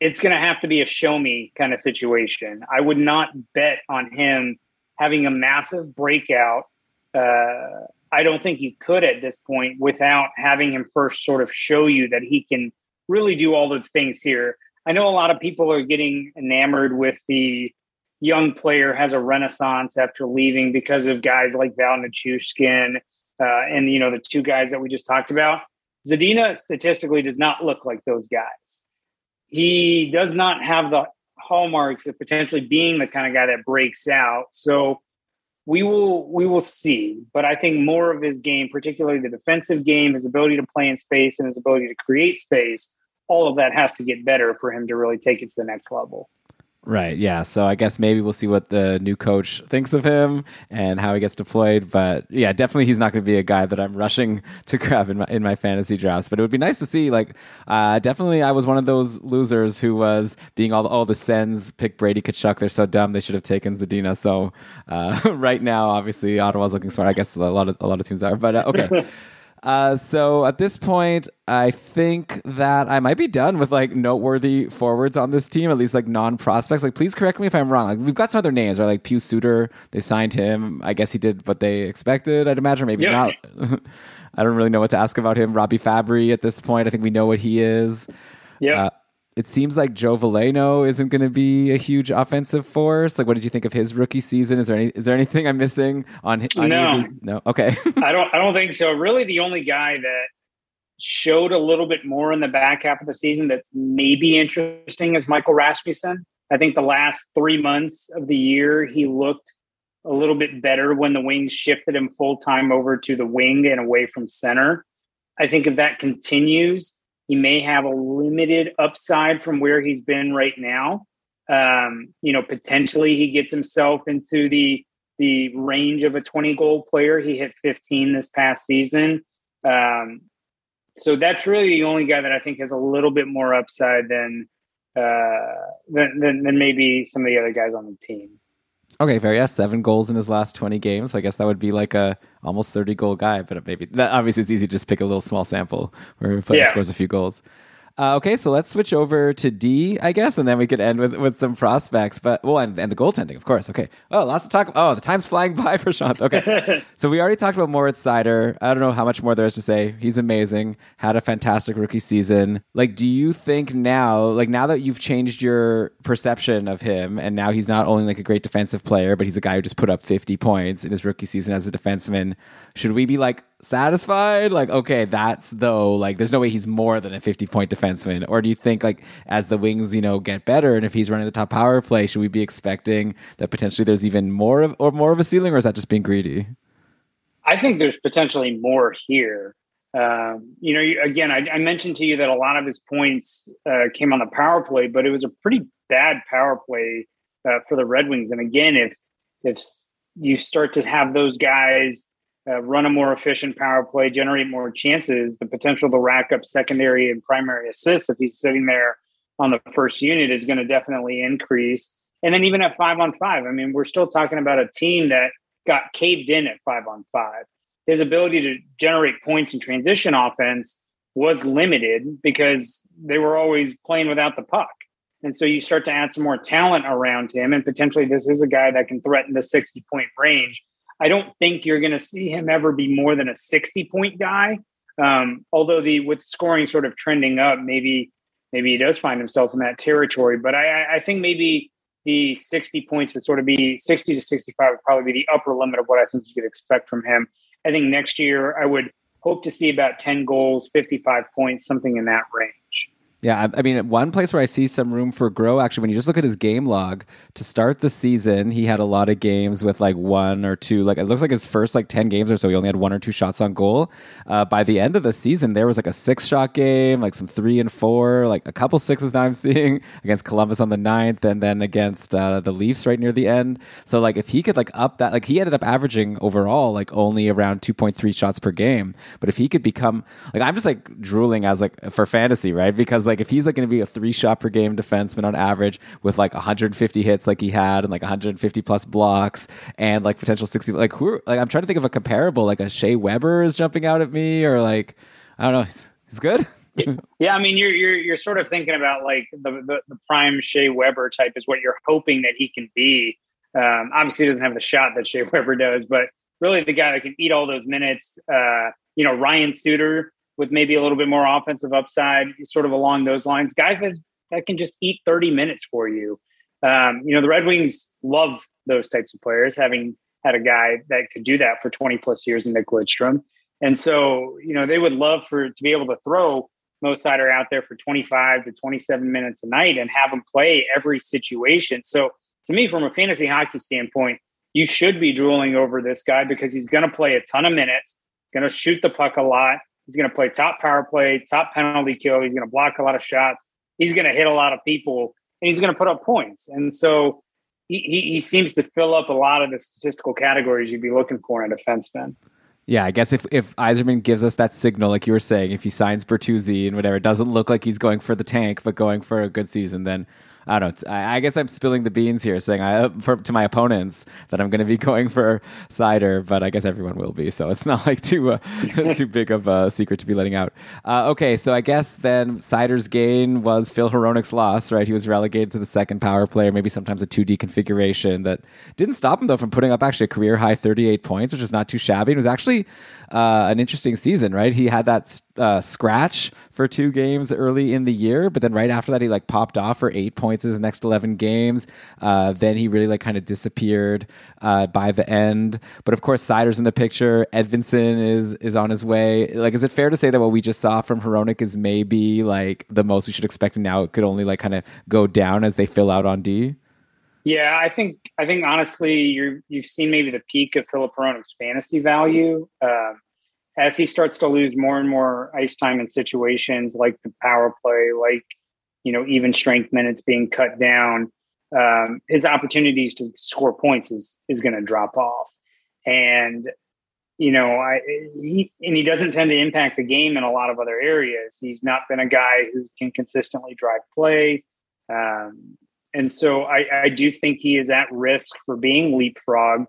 it's going to have to be a show me kind of situation. I would not bet on him having a massive breakout. Uh, I don't think you could at this point without having him first sort of show you that he can really do all the things here. I know a lot of people are getting enamored with the young player has a renaissance after leaving because of guys like Val Nichushkin uh, and you know the two guys that we just talked about. Zadina statistically does not look like those guys. He does not have the hallmarks of potentially being the kind of guy that breaks out. So we will we will see. But I think more of his game, particularly the defensive game, his ability to play in space and his ability to create space, all of that has to get better for him to really take it to the next level.
Right. Yeah. So I guess maybe we'll see what the new coach thinks of him and how he gets deployed. But yeah, definitely he's not going to be a guy that I'm rushing to grab in my in my fantasy drafts. But it would be nice to see. Like, uh, definitely, I was one of those losers who was being all all the Sens pick Brady Tkachuk. They're so dumb. They should have taken Zadina. So uh, right now, obviously, Ottawa's looking smart. I guess a lot of a lot of teams are. But uh, okay. Uh, so at this point, I think that I might be done with like noteworthy forwards on this team, at least like non prospects. Like, please correct me if I'm wrong. Like, we've got some other names, right? Like Pius Suter, they signed him. I guess he did what they expected. I'd imagine, maybe yeah. not. I don't really know what to ask about him. Robbie Fabbri at this point, I think we know what he is.
Yeah. Uh,
it seems like Joe Veleno isn't going to be a huge offensive force. Like, what did you think of his rookie season? Is there any is there anything I'm missing on? on
no,
no. Okay,
I don't. I don't think so. Really, the only guy that showed a little bit more in the back half of the season that's maybe interesting is Michael Rasmussen. I think the last three months of the year he looked a little bit better when the Wings shifted him full time over to the wing and away from center. I think if that continues, He may have a limited upside from where he's been right now. Um, you know, potentially he gets himself into the the range of a 20 goal player. He hit 15 this past season. Um, so that's really the only guy that I think has a little bit more upside than uh, than, than, than maybe some of the other guys on the team.
Okay, fair. Yeah, seven goals in his last twenty games. So I guess that would be like a almost thirty goal guy. But maybe that obviously it's easy to just pick a little small sample where a player yeah. scores a few goals. Uh, okay, so let's switch over to D, I guess, and then we could end with, with some prospects. But well, and, and the goaltending, of course. Okay. Oh, lots to talk. Oh, the time's flying by for Sean. Okay, so we already talked about Moritz Seider. I don't know how much more there is to say. He's amazing. Had a fantastic rookie season. Like, do you think now, like now that you've changed your perception of him, and now he's not only like a great defensive player, but he's a guy who just put up fifty points in his rookie season as a defenseman? Should we be like satisfied? Like, okay, that's though, like, there's no way he's more than a 50 point defenseman. Or do you think, like, as the wings, you know, get better and if he's running the top power play, should we be expecting that potentially there's even more of, or more of a ceiling, or is that just being greedy?
I think there's potentially more here. Um, you know, again, I, I, mentioned to you that a lot of his points uh, came on the power play, but it was a pretty bad power play uh, for the Red Wings. And again, if if you start to have those guys uh, run a more efficient power play, generate more chances, the potential to rack up secondary and primary assists if he's sitting there on the first unit is going to definitely increase. And then even at five on five, I mean, we're still talking about a team that got caved in at five on five. His ability to generate points in transition offense was limited because they were always playing without the puck. And so you start to add some more talent around him, and potentially this is a guy that can threaten the 60 point range I don't think you're going to see him ever be more than a 60 point guy. Um, although the with scoring sort of trending up, maybe maybe he does find himself in that territory. But I, I think maybe the 60 points would sort of be 60 to 65 would probably be the upper limit of what I think you could expect from him. I think next year I would hope to see about 10 goals, 55 points, something in that range.
Yeah, I, I mean, one place where I see some room for grow, actually, when you just look at his game log to start the season, he had a lot of games with like one or two. Like it looks like his first like ten games or so, he only had one or two shots on goal. Uh, by the end of the season, there was like a six shot game, like some three and four, like a couple sixes. Now I'm seeing against Columbus on the ninth, and then against uh, the Leafs right near the end. So like if he could like up that, like he ended up averaging overall like only around two point three shots per game. But if he could become like I'm just like drooling as like for fantasy, right? Because like like if he's like going to be a three shot per game defenseman on average with like 150 hits like he had and like 150 plus blocks and like potential 60 like who like I'm trying to think of a comparable like a Shea Weber is jumping out at me or like I don't know he's, he's good.
yeah, I mean, you're you're you're sort of thinking about like the, the, the prime Shea Weber type is what you're hoping that he can be. Um, obviously, he doesn't have the shot that Shea Weber does, but really the guy that can eat all those minutes. Uh, you know, Ryan Suter with maybe a little bit more offensive upside, sort of along those lines. Guys that, that can just eat 30 minutes for you. Um, you know, the Red Wings love those types of players, having had a guy that could do that for 20 plus years in Nick Lidstrom. And so, you know, they would love for to be able to throw Mo Seider out there for 25 to 27 minutes a night and have him play every situation. So to me, from a fantasy hockey standpoint, you should be drooling over this guy because he's going to play a ton of minutes, going to shoot the puck a lot, He's going to play top power play, top penalty kill. He's going to block a lot of shots. He's going to hit a lot of people, and he's going to put up points. And so he, he, he seems to fill up a lot of the statistical categories you'd be looking for in a defenseman.
Yeah, I guess if, if Yzerman gives us that signal, like you were saying, if he signs Bertuzzi and whatever, it doesn't look like he's going for the tank, but going for a good season, then I don't. I, I guess I'm spilling the beans here, saying I for, to my opponents that I'm going to be going for Seider, but I guess everyone will be, so it's not like too uh, too big of a secret to be letting out. Uh, okay, so I guess then Seider's gain was Phil Hronek's loss, right? He was relegated to the second power play, maybe sometimes a 2D configuration that didn't stop him though from putting up actually a career high 38 points, which is not too shabby. It was actually uh, an interesting season, right? He had that uh, scratch for two games early in the year, but then right after that, he like popped off for eight points his next 11 games. Uh, then he really like kind of disappeared uh, by the end. But of course, Seider's in the picture. Edvinsson is is on his way. Like, is it fair to say that what we just saw from Hronek is maybe like the most we should expect, now it could only like kind of go down as they fill out on D?
Yeah, I think I think honestly, you're you've seen maybe the peak of Filip Hronek's fantasy value. Um, as he starts to lose more and more ice time in situations like the power play, like you know even strength minutes being cut down, um, his opportunities to score points is is going to drop off. And you know, I he and he doesn't tend to impact the game in a lot of other areas. He's not been a guy who can consistently drive play. Um, and so I, I, do think he is at risk for being leapfrogged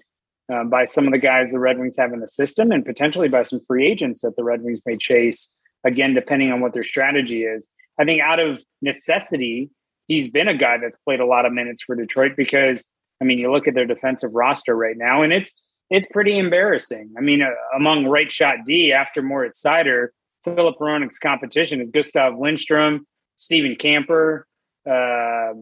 um, by some of the guys the Red Wings have in the system and potentially by some free agents that the Red Wings may chase, again, depending on what their strategy is. I think out of necessity, he's been a guy that's played a lot of minutes for Detroit because, I mean, you look at their defensive roster right now and it's it's pretty embarrassing. I mean, uh, among right shot D after Moritz Seider, Filip Hronek's competition is Gustav Lindstrom, Steven Kampfer, uh,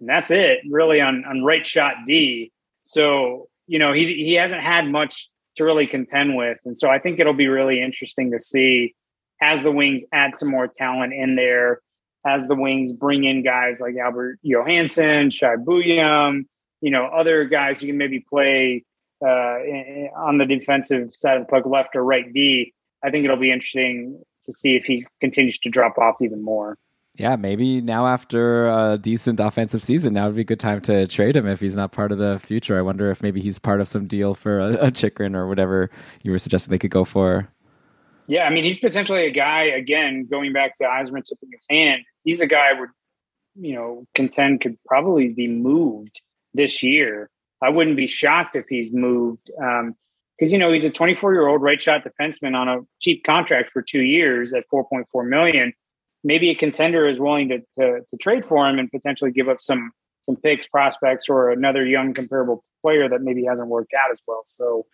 and that's it really on on right shot D. So you know he he hasn't had much to really contend with, and so I think it'll be really interesting to see as the Wings add some more talent in there, as the Wings bring in guys like Albert Johansson, Shai Buium, you know other guys you can maybe play uh, on the defensive side of the puck, left or right D. I think it'll be interesting to see if he continues to drop off even more
yeah, maybe now after a decent offensive season, now would be a good time to trade him if he's not part of the future. I wonder if maybe he's part of some deal for a, a Chychrun or whatever you were suggesting they could go for.
Yeah, I mean, he's potentially a guy, again, going back to Yzerman tipping his hand, he's a guy would, you know, contend could probably be moved this year. I wouldn't be shocked if he's moved. because um, you know he's a 24 year old right shot defenseman on a cheap contract for two years at 4.4 million maybe a contender is willing to, to, to trade for him and potentially give up some some picks, prospects, or another young comparable player that maybe hasn't worked out as well. So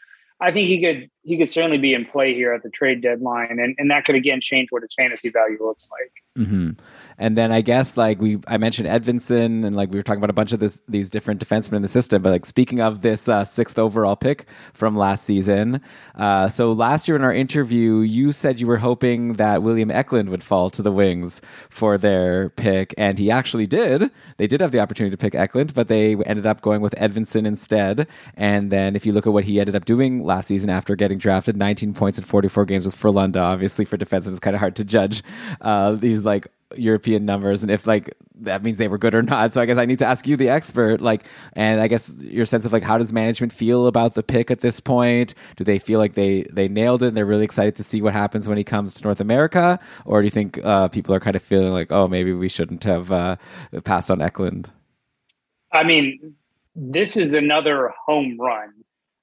I think he could he could certainly be in play here at the trade deadline, and and that could again change what his fantasy value looks like.
Mm-hmm. And then I guess like we I mentioned Edvinsson, and like we were talking about a bunch of this these different defensemen in the system. But like speaking of this uh, sixth overall pick from last season, uh, so last year in our interview, you said you were hoping that William Eklund would fall to the Wings for their pick, and he actually did. They did have the opportunity to pick Eklund, but they ended up going with Edvinsson instead. And then if you look at what he ended up doing last season after getting drafted, 19 points in 44 games with Frölunda. Obviously, for defensemen, it's kind of hard to judge uh, these like European numbers and if like that means they were good or not. So I guess I need to ask you, the expert, like, and I guess your sense of like how does management feel about the pick at this point? Do they feel like they they nailed it? and They're really excited to see what happens when he comes to North America, or do you think uh, people are kind of feeling like, oh, maybe we shouldn't have uh, passed on Eklund?
I mean, this is another home run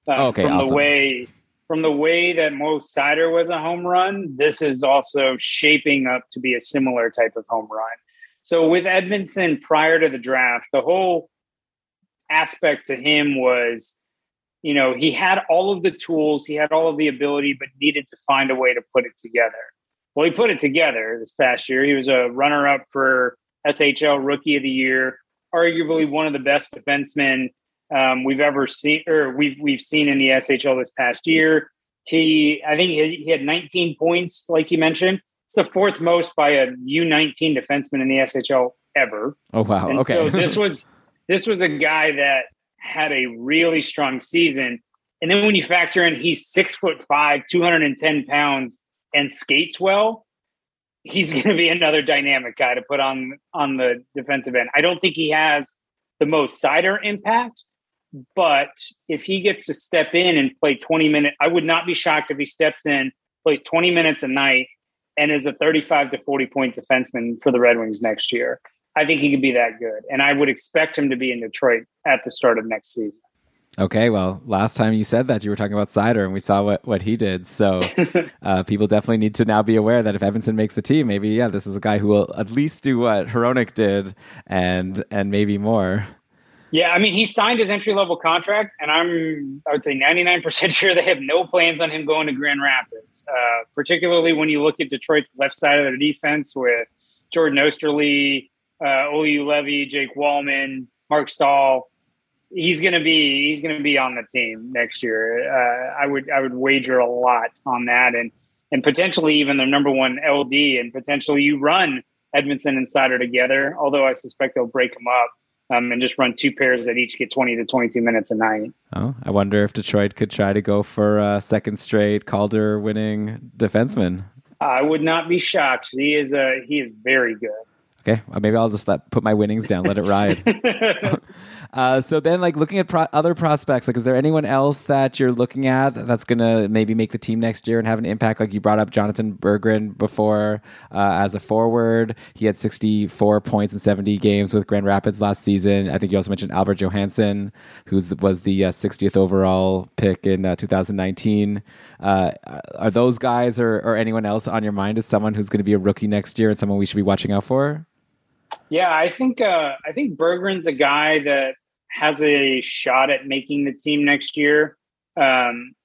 uh, okay, from awesome. the way from the way that Mo Seider was a home run. This is also shaping up to be a similar type of home run. So with Edvinsson prior to the draft, the whole aspect to him was, you know, he had all of the tools, he had all of the ability, but needed to find a way to put it together. Well, he put it together this past year. He was a runner up for SHL Rookie of the Year, arguably one of the best defensemen um, we've ever seen or we've we've seen in the SHL this past year. He, I think he, had 19 points, like you mentioned. It's the fourth most by a U19 defenseman in the SHL ever.
Oh wow!
And
okay.
so this was this was a guy that had a really strong season. And then when you factor in he's six foot five, 210 pounds, and skates well, he's going to be another dynamic guy to put on on the defensive end. I don't think he has the most Seider impact, but if he gets to step in and play 20 minutes, I would not be shocked if he steps in, plays 20 minutes a night, and is a 35 to 40 point defenseman for the Red Wings next year. I think he could be that good. And I would expect him to be in Detroit at the start of next season.
Okay, well, last time you said that you were talking about Seider, and we saw what, what he did. So uh, people definitely need to now be aware that if Edvinsson makes the team, maybe yeah, this is a guy who will at least do what Hronek did, and and maybe more.
Yeah, I mean, he signed his entry level contract, and I'm I would say 99% sure they have no plans on him going to Grand Rapids. Uh, particularly when you look at Detroit's left side of their defense with Jordan Oesterle, uh, Olli Juolevi, Jake Walman, Mark Staal. He's gonna be he's gonna be on the team next year. Uh, I would I would wager a lot on that, and and potentially even their number one LD, and potentially you run Edvinsson and Seider together. Although I suspect they'll break them up um, and just run two pairs that each get 20 to 22 minutes a night.
Oh, I wonder if Detroit could try to go for a second straight Calder winning defenseman.
I would not be shocked. He is a he is very good.
Okay, maybe I'll just let put my winnings down, let it ride. uh, so then, like looking at pro- other prospects, like is there anyone else that you're looking at that's gonna maybe make the team next year and have an impact? Like you brought up Jonathan Berggren before uh, as a forward, he had 64 points in 70 games with Grand Rapids last season. I think you also mentioned Albert Johansson, who was the uh, 60th overall pick in uh, 2019. Uh, are those guys or, or anyone else on your mind as someone who's going to be a rookie next year and someone we should be watching out for?
Yeah, I think uh, I think Berggren's a guy that has a shot at making the team next year. Um,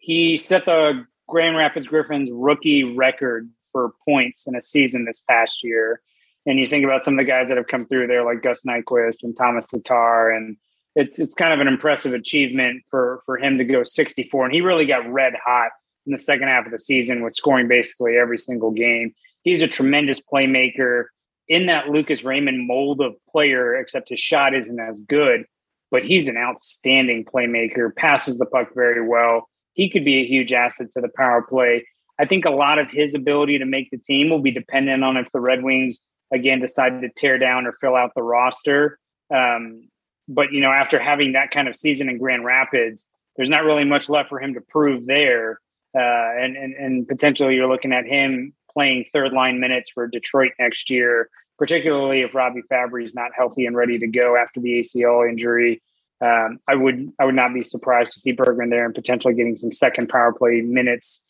he set the Grand Rapids Griffins rookie record for points in a season this past year. And you think about some of the guys that have come through there, like Gus Nyquist and Thomas Tatar, and it's it's kind of an impressive achievement for for him to go 64. And he really got red hot in the second half of the season with scoring basically every single game. He's a tremendous playmaker in that Lucas Raymond mold of player, except his shot isn't as good, but he's an outstanding playmaker, passes the puck very well. He could be a huge asset to the power play. I think a lot of his ability to make the team will be dependent on if the Red Wings again decide to tear down or fill out the roster. Um, but you know, after having that kind of season in Grand Rapids, there's not really much left for him to prove there. Uh, and, and and potentially you're looking at him playing third line minutes for Detroit next year, particularly if Robbie Fabbri is not healthy and ready to go after the ACL injury. Um, I would I would not be surprised to see Berggren there and potentially getting some second power play minutes.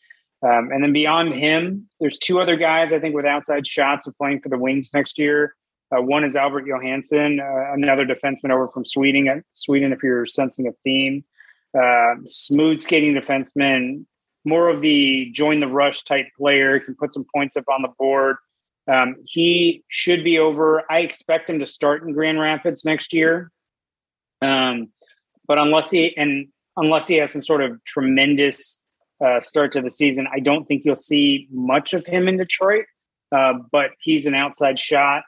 Um, and then beyond him, there's two other guys I think with outside shots of playing for the Wings next year. Uh, one is Albert Johansson, uh, another defenseman over from Sweden. Sweden, if you're sensing a theme, uh, smooth skating defenseman, more of the join the rush type player, can put some points up on the board. Um, he should be over. I expect him to start in Grand Rapids next year. Um, but unless he and unless he has some sort of tremendous uh, start to the season, I don't think you'll see much of him in Detroit. Uh, but he's an outside shot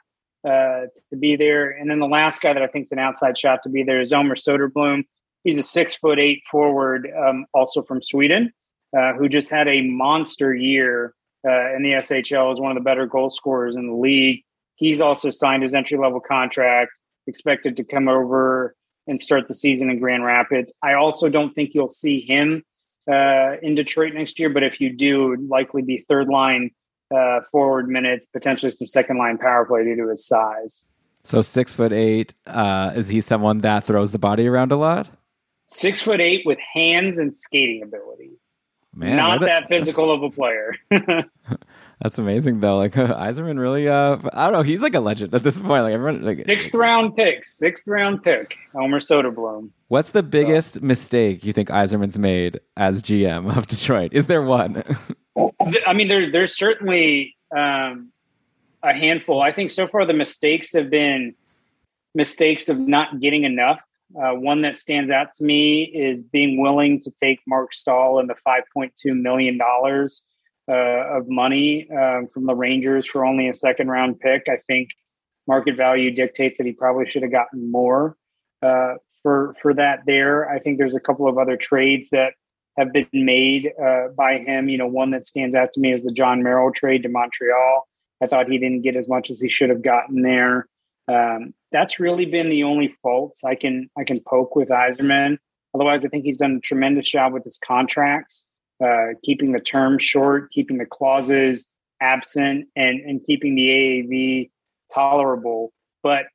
uh, to be there. And then the last guy that I think is an outside shot to be there is Elmer Soderblom. He's a six foot eight forward, um, also from Sweden. Uh, who just had a monster year uh, in the SHL as one of the better goal scorers in the league. He's also signed his entry level contract, expected to come over and start the season in Grand Rapids. I also don't think you'll see him uh, in Detroit next year, but if you do, likely be third line uh, forward minutes, potentially some second line power play due to his size.
So six foot eight. Uh, is he someone that throws the body around a lot?
Six foot eight with hands and skating ability. Man, not that physical of a player.
That's amazing though. Like uh, Yzerman really uh I don't know, he's like a legend at this point. Like everyone like
sixth round pick, sixth round pick, Elmer Soderblom.
What's the biggest so. mistake you think Yzerman's made as GM of Detroit? Is there one?
I mean there there's certainly um a handful. I think so far the mistakes have been mistakes of not getting enough uh, one that stands out to me is being willing to take Mark Staal and the $5.2 million uh, of money um, from the Rangers for only a second round pick. I think market value dictates that he probably should have gotten more uh, for for that. There, I think there's a couple of other trades that have been made uh, by him. You know, one that stands out to me is the Jon Merrill trade to Montreal. I thought he didn't get as much as he should have gotten there. Um, that's really been the only faults I can I can poke with Yzerman. Otherwise, I think he's done a tremendous job with his contracts, uh, keeping the terms short, keeping the clauses absent, and and keeping the AAV tolerable. But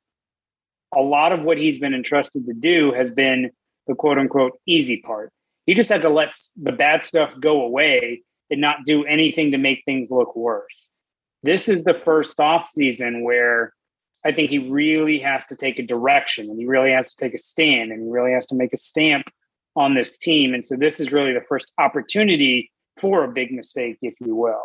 a lot of what he's been entrusted to do has been the quote unquote easy part. He just had to let the bad stuff go away and not do anything to make things look worse. This is the first off season where I think he really has to take a direction and he really has to take a stand and he really has to make a stamp on this team. And so this is really the first opportunity for a big mistake, if you will.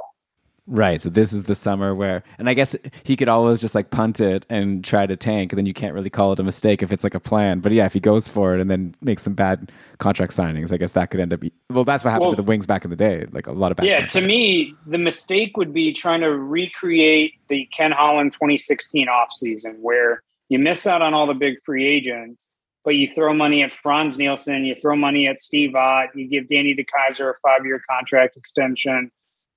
Right. So this is the summer where, and I guess he could always just like punt it and try to tank, and then you can't really call it a mistake if it's like a plan. But yeah, if he goes for it and then makes some bad contract signings, I guess that could end up. Well, that's what happened well, to the Wings back in the day. Like a lot of bad.
Yeah. Contracts. To me, the mistake would be trying to recreate the Ken Holland 2016 offseason where You miss out on all the big free agents, but you throw money at Frans Nielsen, you throw money at Steve Ott, you give Danny DeKeyser a five year contract extension.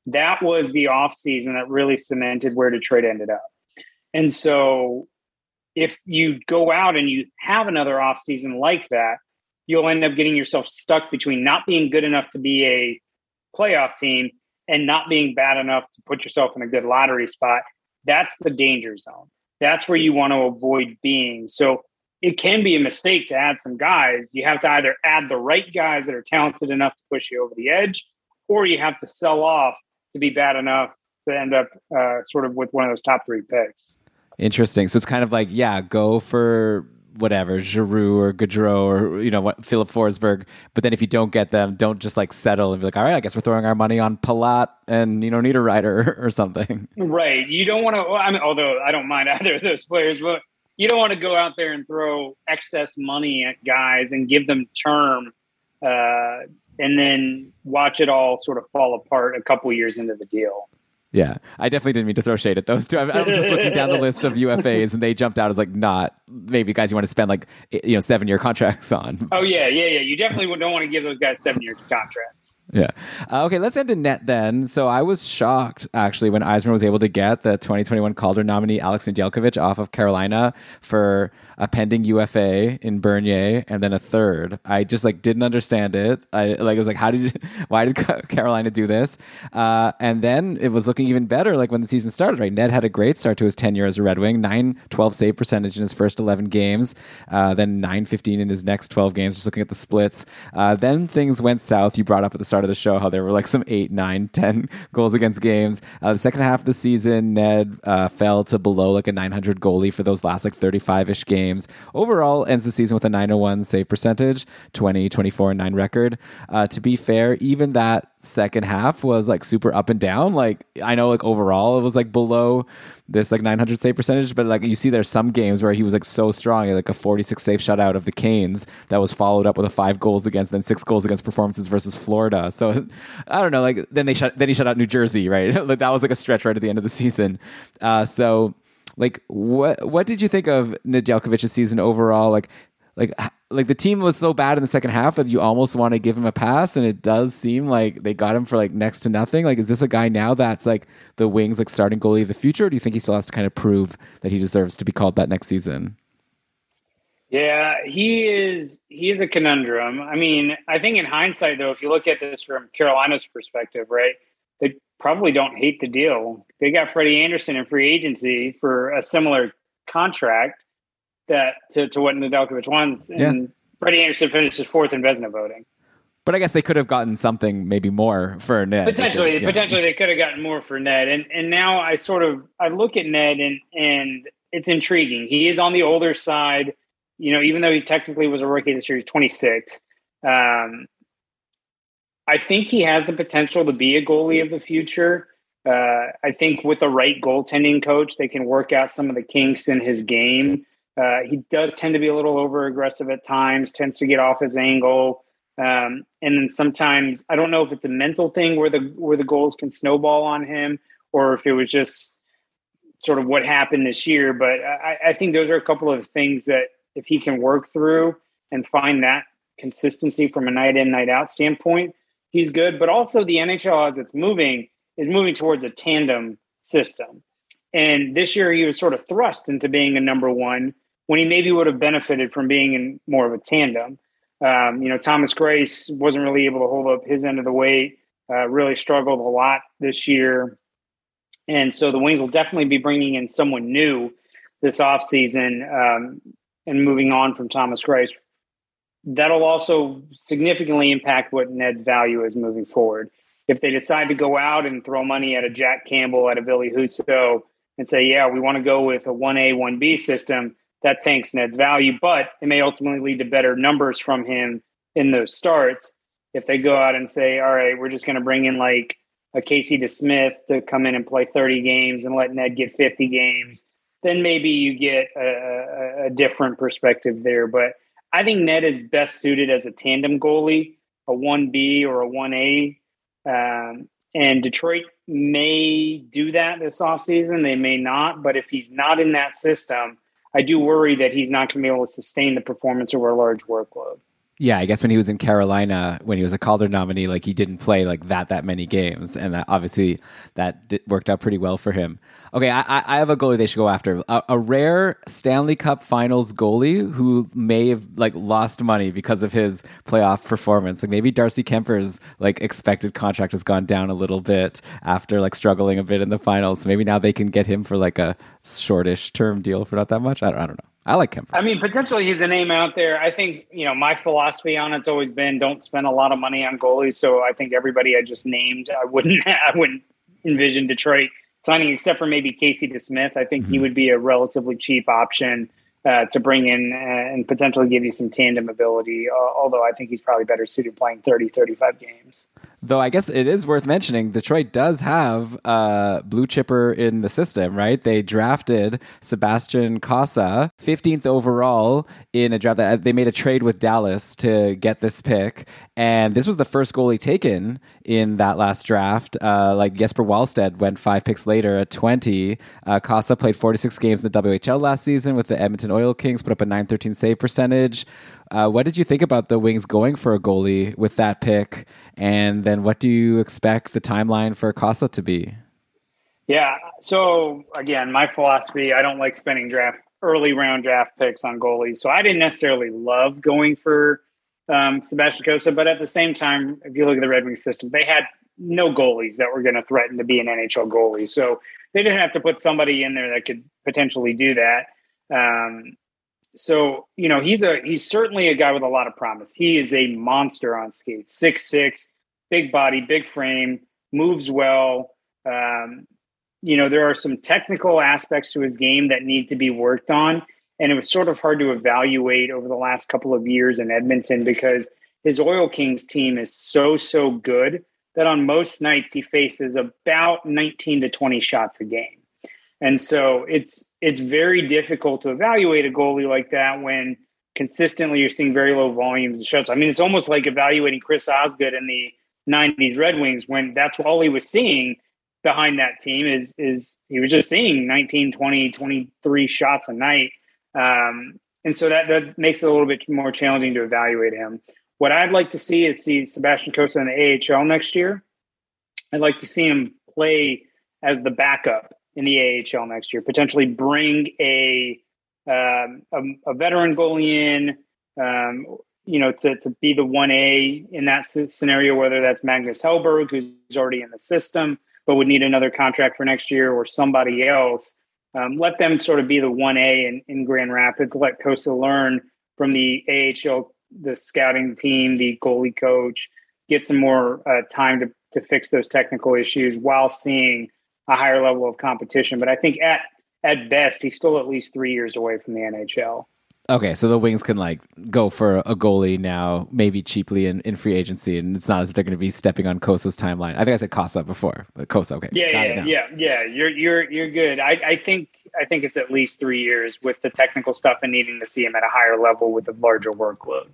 That was the offseason that really cemented where Detroit ended up. And so if you go out and you have another offseason like that, you'll end up getting yourself stuck between not being good enough to be a playoff team and not being bad enough to put yourself in a good lottery spot. That's the danger zone. That's where you want to avoid being. So it can be a mistake to add some guys. You have to either add the right guys that are talented enough to push you over the edge, or you have to sell off to be bad enough to end up uh, sort of with one of those top three picks.
Interesting. So it's kind of like, yeah, go for whatever Giroux or Gaudreau or you know what Filip Forsberg. But then if you don't get them, don't just like settle and be like, all right, I guess we're throwing our money on Palat and you know Niederreiter or something.
Right. You don't want to. I mean, although I don't mind either of those players, but you don't want to go out there and throw excess money at guys and give them term. Uh, and then watch it all sort of fall apart a couple years into the deal.
Yeah, I definitely didn't mean to throw shade at those two. I, I was just looking down the list of UFAs, and they jumped out as like not maybe guys you want to spend like you know seven year contracts on.
Oh yeah, yeah, yeah. You definitely don't want to give those guys seven year contracts.
Yeah. Uh, okay, let's end in net then. So I was shocked actually when Yzerman was able to get the 2021 Calder nominee Alex Nedeljkovic off of Carolina for a pending UFA in Bernier and then a third. I just like didn't understand it. I like I was like, how did you, why did Carolina do this? Uh, and then it was looking even better like when the season started. Right, Ned had a great start to his tenure as a Red Wing, 9 12 save percentage in his first 11 games, uh, then 9 15 in his next 12 games. Just looking at the splits, uh, then things went south. You brought up at the start of the show how there were like some eight, nine, ten goals against games. Uh, the second half of the season, Ned uh, fell to below like a 900 goalie for those last like 35 ish games. Overall, ends the season with a 901 save percentage, 20, 24, 9 record. Uh, to be fair, even that second half was like super up and down. Like I know like overall it was like below this like 900 save percentage, but like you see there's some games where he was like so strong, like a 46 save shutout of the Canes that was followed up with a five goals against, then six goals against performances versus Florida. So I don't know, like then they shut then he shut out New Jersey, right? like that was like a stretch right at the end of the season. Uh, so like what what did you think of Nedeljkovic's season overall? Like like like the team was so bad in the second half that you almost want to give him a pass and it does seem like they got him for like next to nothing. Like is this a guy now that's like the wings like starting goalie of the future or do you think he still has to kind of prove that he deserves to be called that next season?
Yeah he is he is a conundrum. I mean i think in hindsight though if you look at this from carolina's perspective right they probably don't hate the deal. They got freddie andersen in free agency for a similar contract that to, to what Nedeljkovic wants. And yeah. Freddie Andersen finished his fourth in Vezina voting.
But I guess they could have gotten something maybe more for Ned.
Potentially, yeah. potentially they could have gotten more for Ned. And and now I sort of I look at Ned and and it's intriguing. He is on the older side. You know, even though he technically was a rookie this year, he's 26. Um, I think he has the potential to be a goalie of the future. Uh, I think with the right goaltending coach, they can work out some of the kinks in his game. Uh, he does tend to be a little over aggressive at times, tends to get off his angle. Um, and then sometimes I don't know if it's a mental thing where the where the goals can snowball on him, or if it was just sort of what happened this year. But I, I think those are a couple of things that if he can work through and find that consistency from a night in night out standpoint, he's good. But also the NHL as it's moving is moving towards a tandem system. And this year he was sort of thrust into being a number one when he maybe would have benefited from being in more of a tandem. Um, you know, Thomas Greiss wasn't really able to hold up his end of the weight, uh, really struggled a lot this year. And so the Wings will definitely be bringing in someone new this offseason um, and moving on from Thomas Greiss. That'll also significantly impact what Ned's value is moving forward. If they decide to go out and throw money at a Jack Campbell, at a Ville Husso, and say, yeah, we want to go with a 1A, 1B system, that tanks Ned's value, but it may ultimately lead to better numbers from him in those starts. If they go out and say, all right, we're just going to bring in like a Casey DeSmith to come in and play 30 games and let Ned get 50 games, then maybe you get a, a, different perspective there. But I think Ned is best suited as a tandem goalie, a 1B or a 1A. Um, and Detroit may do that this offseason. They may not. But if he's not in that system, I do worry that he's not going to be able to sustain the performance over a large workload.
Yeah, I guess when he was in Carolina, when he was a Calder nominee, like he didn't play like that that many games, and that, obviously that did, worked out pretty well for him. Okay, I, I have a goalie they should go after a, a, rare Stanley Cup Finals goalie who may have like lost money because of his playoff performance. Like maybe Darcy Kuemper's like expected contract has gone down a little bit after like struggling a bit in the finals. Maybe now they can get him for like a shortish term deal for not that much. I don't, I don't know. I like him.
I mean, potentially he's a name out there. I think, you know, my philosophy on it's always been don't spend a lot of money on goalies. So I think everybody I just named, I wouldn't I wouldn't envision Detroit signing except for maybe Casey DeSmith. I think mm-hmm. he would be a relatively cheap option uh, to bring in and potentially give you some tandem ability. Uh, although I think he's probably better suited playing 30, 35 games.
Though I guess it is worth mentioning, Detroit does have a blue chipper in the system, right? They drafted Sebastian Cossa, 15th overall in a draft. That they made a trade with Dallas to get this pick, and this was the first goalie taken in that last draft. Uh, like Jesper Wallstedt went five picks later at 20. Uh, Cossa played 46 games in the WHL last season with the Edmonton Oil Kings, put up a 913 save percentage. Uh, what did you think about the Wings going for a goalie with that pick? And then what do you expect the timeline for Cossa to be?
Yeah. So again, my philosophy, I don't like spending draft early round draft picks on goalies. So I didn't necessarily love going for um, Sebastian Cossa, but at the same time, if you look at the Red Wings system, they had no goalies that were going to threaten to be an NHL goalie. So they didn't have to put somebody in there that could potentially do that. Um, so you know he's a he's certainly a guy with a lot of promise. He is a monster on skates, six six, big body, big frame, moves well. Um, you know there are some technical aspects to his game that need to be worked on, and it was sort of hard to evaluate over the last couple of years in Edmonton because his Oil Kings team is so so good that on most nights he faces about 19 to 20 shots a game. And so it's it's very difficult to evaluate a goalie like that when consistently you're seeing very low volumes of shots. I mean, it's almost like evaluating Chris Osgood in the 90s Red Wings when that's all he was seeing behind that team is is he was just seeing 19, 20, 23 shots a night. Um, and so that, that makes it a little bit more challenging to evaluate him. What I'd like to see is see Sebastian Cossa in the AHL next year. I'd like to see him play as the backup in the AHL next year. Potentially bring a um, a, a, veteran goalie in, um, you know, to, to be the one A in that scenario. Whether that's Magnus Hellberg, who's already in the system but would need another contract for next year, or somebody else. Um, let them sort of be the one A in, in Grand Rapids. Let Cossa learn from the AHL, the scouting team, the goalie coach, get some more uh, time to to fix those technical issues while seeing a higher level of competition. But I think at at best, he's still at least three years away from the NHL.
Okay, so the Wings can like go for a goalie now, maybe cheaply in, in free agency, and it's not as if they're going to be stepping on Kosa's timeline. I think I said Kosa before, but Cossa, okay.
Yeah, yeah, yeah, yeah. You're you're you're good. I, I think I think it's at least three years with the technical stuff and needing to see him at a higher level with a larger workload.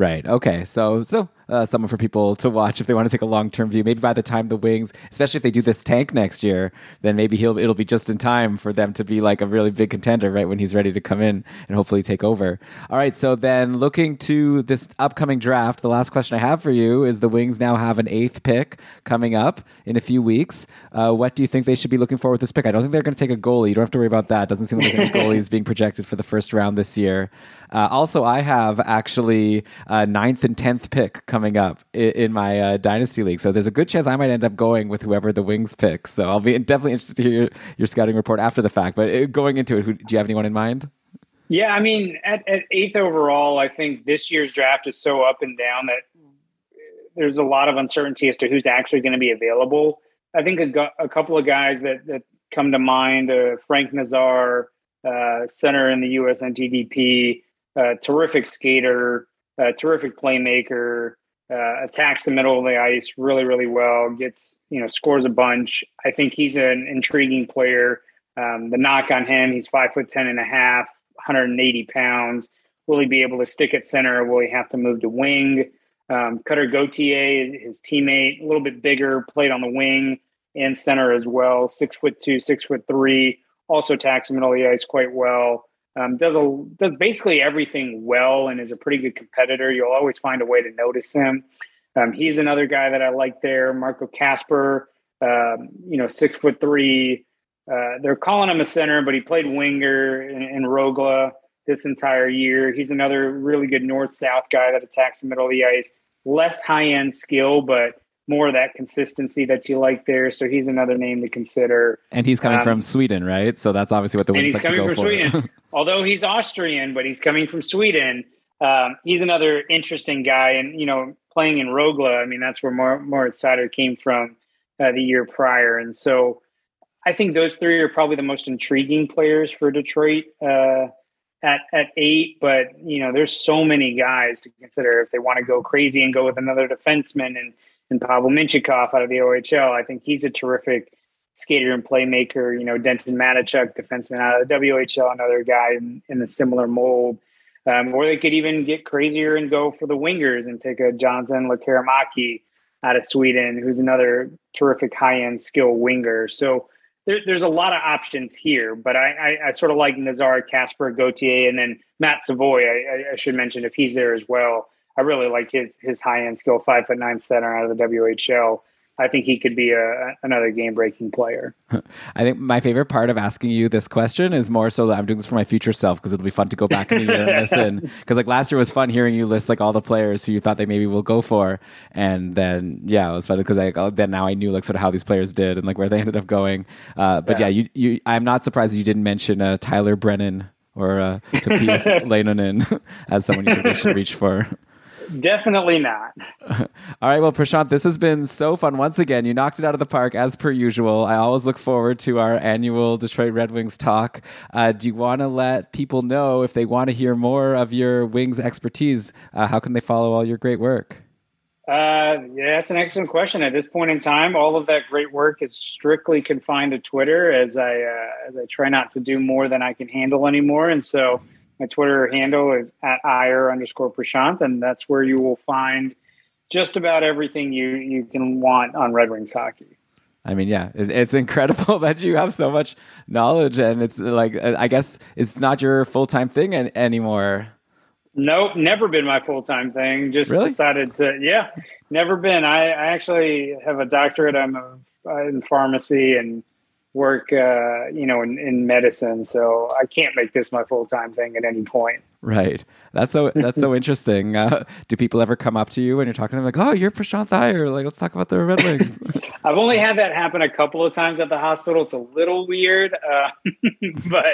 Right. Okay. So still uh, someone for people to watch if they want to take a long term view. Maybe by the time the Wings, especially if they do this tank next year, then maybe he'll it'll be just in time for them to be like a really big contender right when he's ready to come in and hopefully take over. All right. So then looking to this upcoming draft, the last question I have for you is the Wings now have an eighth pick coming up in a few weeks. Uh, what do you think they should be looking for with this pick? I don't think they're going to take a goalie. You don't have to worry about that. Doesn't seem like there's any goalies being projected for the first round this year. Uh, also, I have actually a ninth and tenth pick coming up in, in my uh, dynasty league, so there's a good chance I might end up going with whoever the Wings pick. So I'll be definitely interested to hear your, your scouting report after the fact. But uh, going into it, who, do you have anyone in mind?
Yeah, I mean, at, at eighth overall, I think this year's draft is so up and down that there's a lot of uncertainty as to who's actually going to be available. I think a, a couple of guys that, that come to mind: uh, Frank Nazar, uh, center in the USNTDP, a terrific skater, a terrific playmaker, uh, attacks the middle of the ice really, really well. Gets you know scores a bunch. I think he's an intriguing player. Um, the knock on him, he's five foot ten and a half, 180 pounds. Will he be able to stick at center? Will he have to move to wing? Um, Cutter Gauthier, his teammate, a little bit bigger, played on the wing and center as well. Six foot two, six foot three. Also attacks the middle of the ice quite well. Um, does a does basically everything well and is a pretty good competitor. You'll always find a way to notice him. Um, he's another guy that I like there. Marco Kasper, um, you know, six foot three. Uh, they're calling him a center, but he played winger in, in Rögle this entire year. He's another really good north south guy that attacks the middle of the ice. Less high end skill, but more of that consistency that you like there. So he's another name to consider.
And he's coming um, from Sweden, right? So that's obviously what the Wings like to go for.
Sweden. Although he's Austrian, but he's coming from Sweden. Um, he's another interesting guy, and you know, playing in Rögle. I mean, that's where Moritz Seider came from uh, the year prior, and so I think those three are probably the most intriguing players for Detroit uh, at at eight. But you know, there's so many guys to consider if they want to go crazy and go with another defenseman and and Pavel Mintyukov out of the OHL. I think he's a terrific skater and playmaker. You know, Denton Mateychuk, defenseman out of the WHL, another guy in, in a similar mold. Um, or they could even get crazier and go for the wingers and take a Jonathan Lekkerimaki out of Sweden, who's another terrific high end skill winger. So there, there's a lot of options here, but I, I, I sort of like Nazar, Kasper, Gauthier, and then Matt Savoie. I, I, should mention if he's there as well. I really like his his high end skill, five foot nine center out of the WHL. I think he could be a, another game breaking player.
I think my favorite part of asking you this question is more so that I'm doing this for my future self because it'll be fun to go back in the year and listen. Because like last year was fun hearing you list like all the players who you thought they maybe will go for, and then yeah, it was fun because I then now I knew like sort of how these players did and like where they ended up going. Uh, but yeah. yeah, you you I'm not surprised you didn't mention uh, Tyler Brennan or uh, Topias Leinonen as someone you should reach for.
Definitely not.
All right. Well, Prashant, this has been so fun once again. You knocked it out of the park as per usual. I always look forward to our annual Detroit Red Wings talk. Uh, do you want to let people know if they want to hear more of your Wings expertise? Uh, how can they follow all your great work?
Uh, yeah, that's an excellent question. At this point in time, all of that great work is strictly confined to Twitter, as I uh, as I try not to do more than I can handle anymore, and so my Twitter handle is at iyer underscore prashant, and that's where you will find just about everything you you can want on Red Wings hockey.
I mean, yeah, it's incredible that you have so much knowledge, and it's like uh, I guess it's not your full time thing anymore.
Nope, never been my full time thing. Just really? decided to, yeah, never been. I, I actually have a doctorate. I'm a, in pharmacy and work, uh, you know, in, in medicine. So I can't make this my full time thing at any point.
Right. That's so that's so interesting. Uh, do people ever come up to you when you're talking to them like, "Oh, you're Prashant Iyer. Like, let's talk about the Red Wings."
I've only had that happen a couple of times at the hospital. It's a little weird, uh, but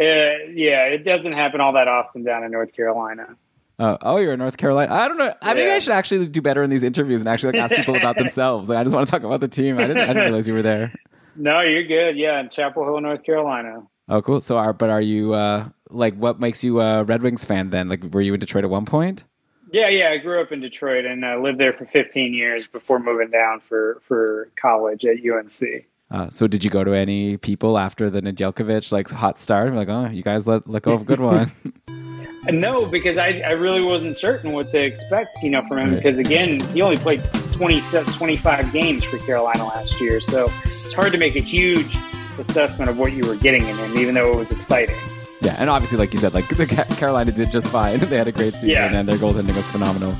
uh, yeah, it doesn't happen all that often down in North Carolina.
Uh, oh, you're in North Carolina. I don't know. I yeah. think I should actually do better in these interviews and actually like ask people about themselves. Like, I just want to talk about the team. I didn't, I didn't realize you were there.
No, you're good. Yeah, in Chapel Hill, North Carolina.
Oh, cool. So, are but are you uh, like what makes you a Red Wings fan then? Like, were you in Detroit at one point?
Yeah, yeah. I grew up in Detroit and uh, lived there for 15 years before moving down for for college at UNC.
Uh, so, did you go to any people after the Nedeljkovic like hot start? Like, oh, you guys let let go of a good one.
no, because I, I really wasn't certain what to expect, you know, from him. Because again, he only played 20, 25 games for Carolina last year, so hard to make a huge assessment of what you were getting in him, even though it was exciting.
Yeah, and obviously, like you said, like the Carolina did just fine. they had a great season, yeah. and their goaltending was phenomenal.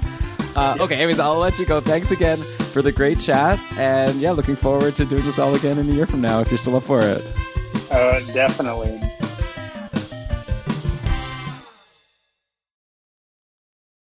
Uh, okay, anyways, I'll let you go. Thanks again for the great chat, and yeah, looking forward to doing this all again in a year from now if you're still up for it.
Uh, definitely.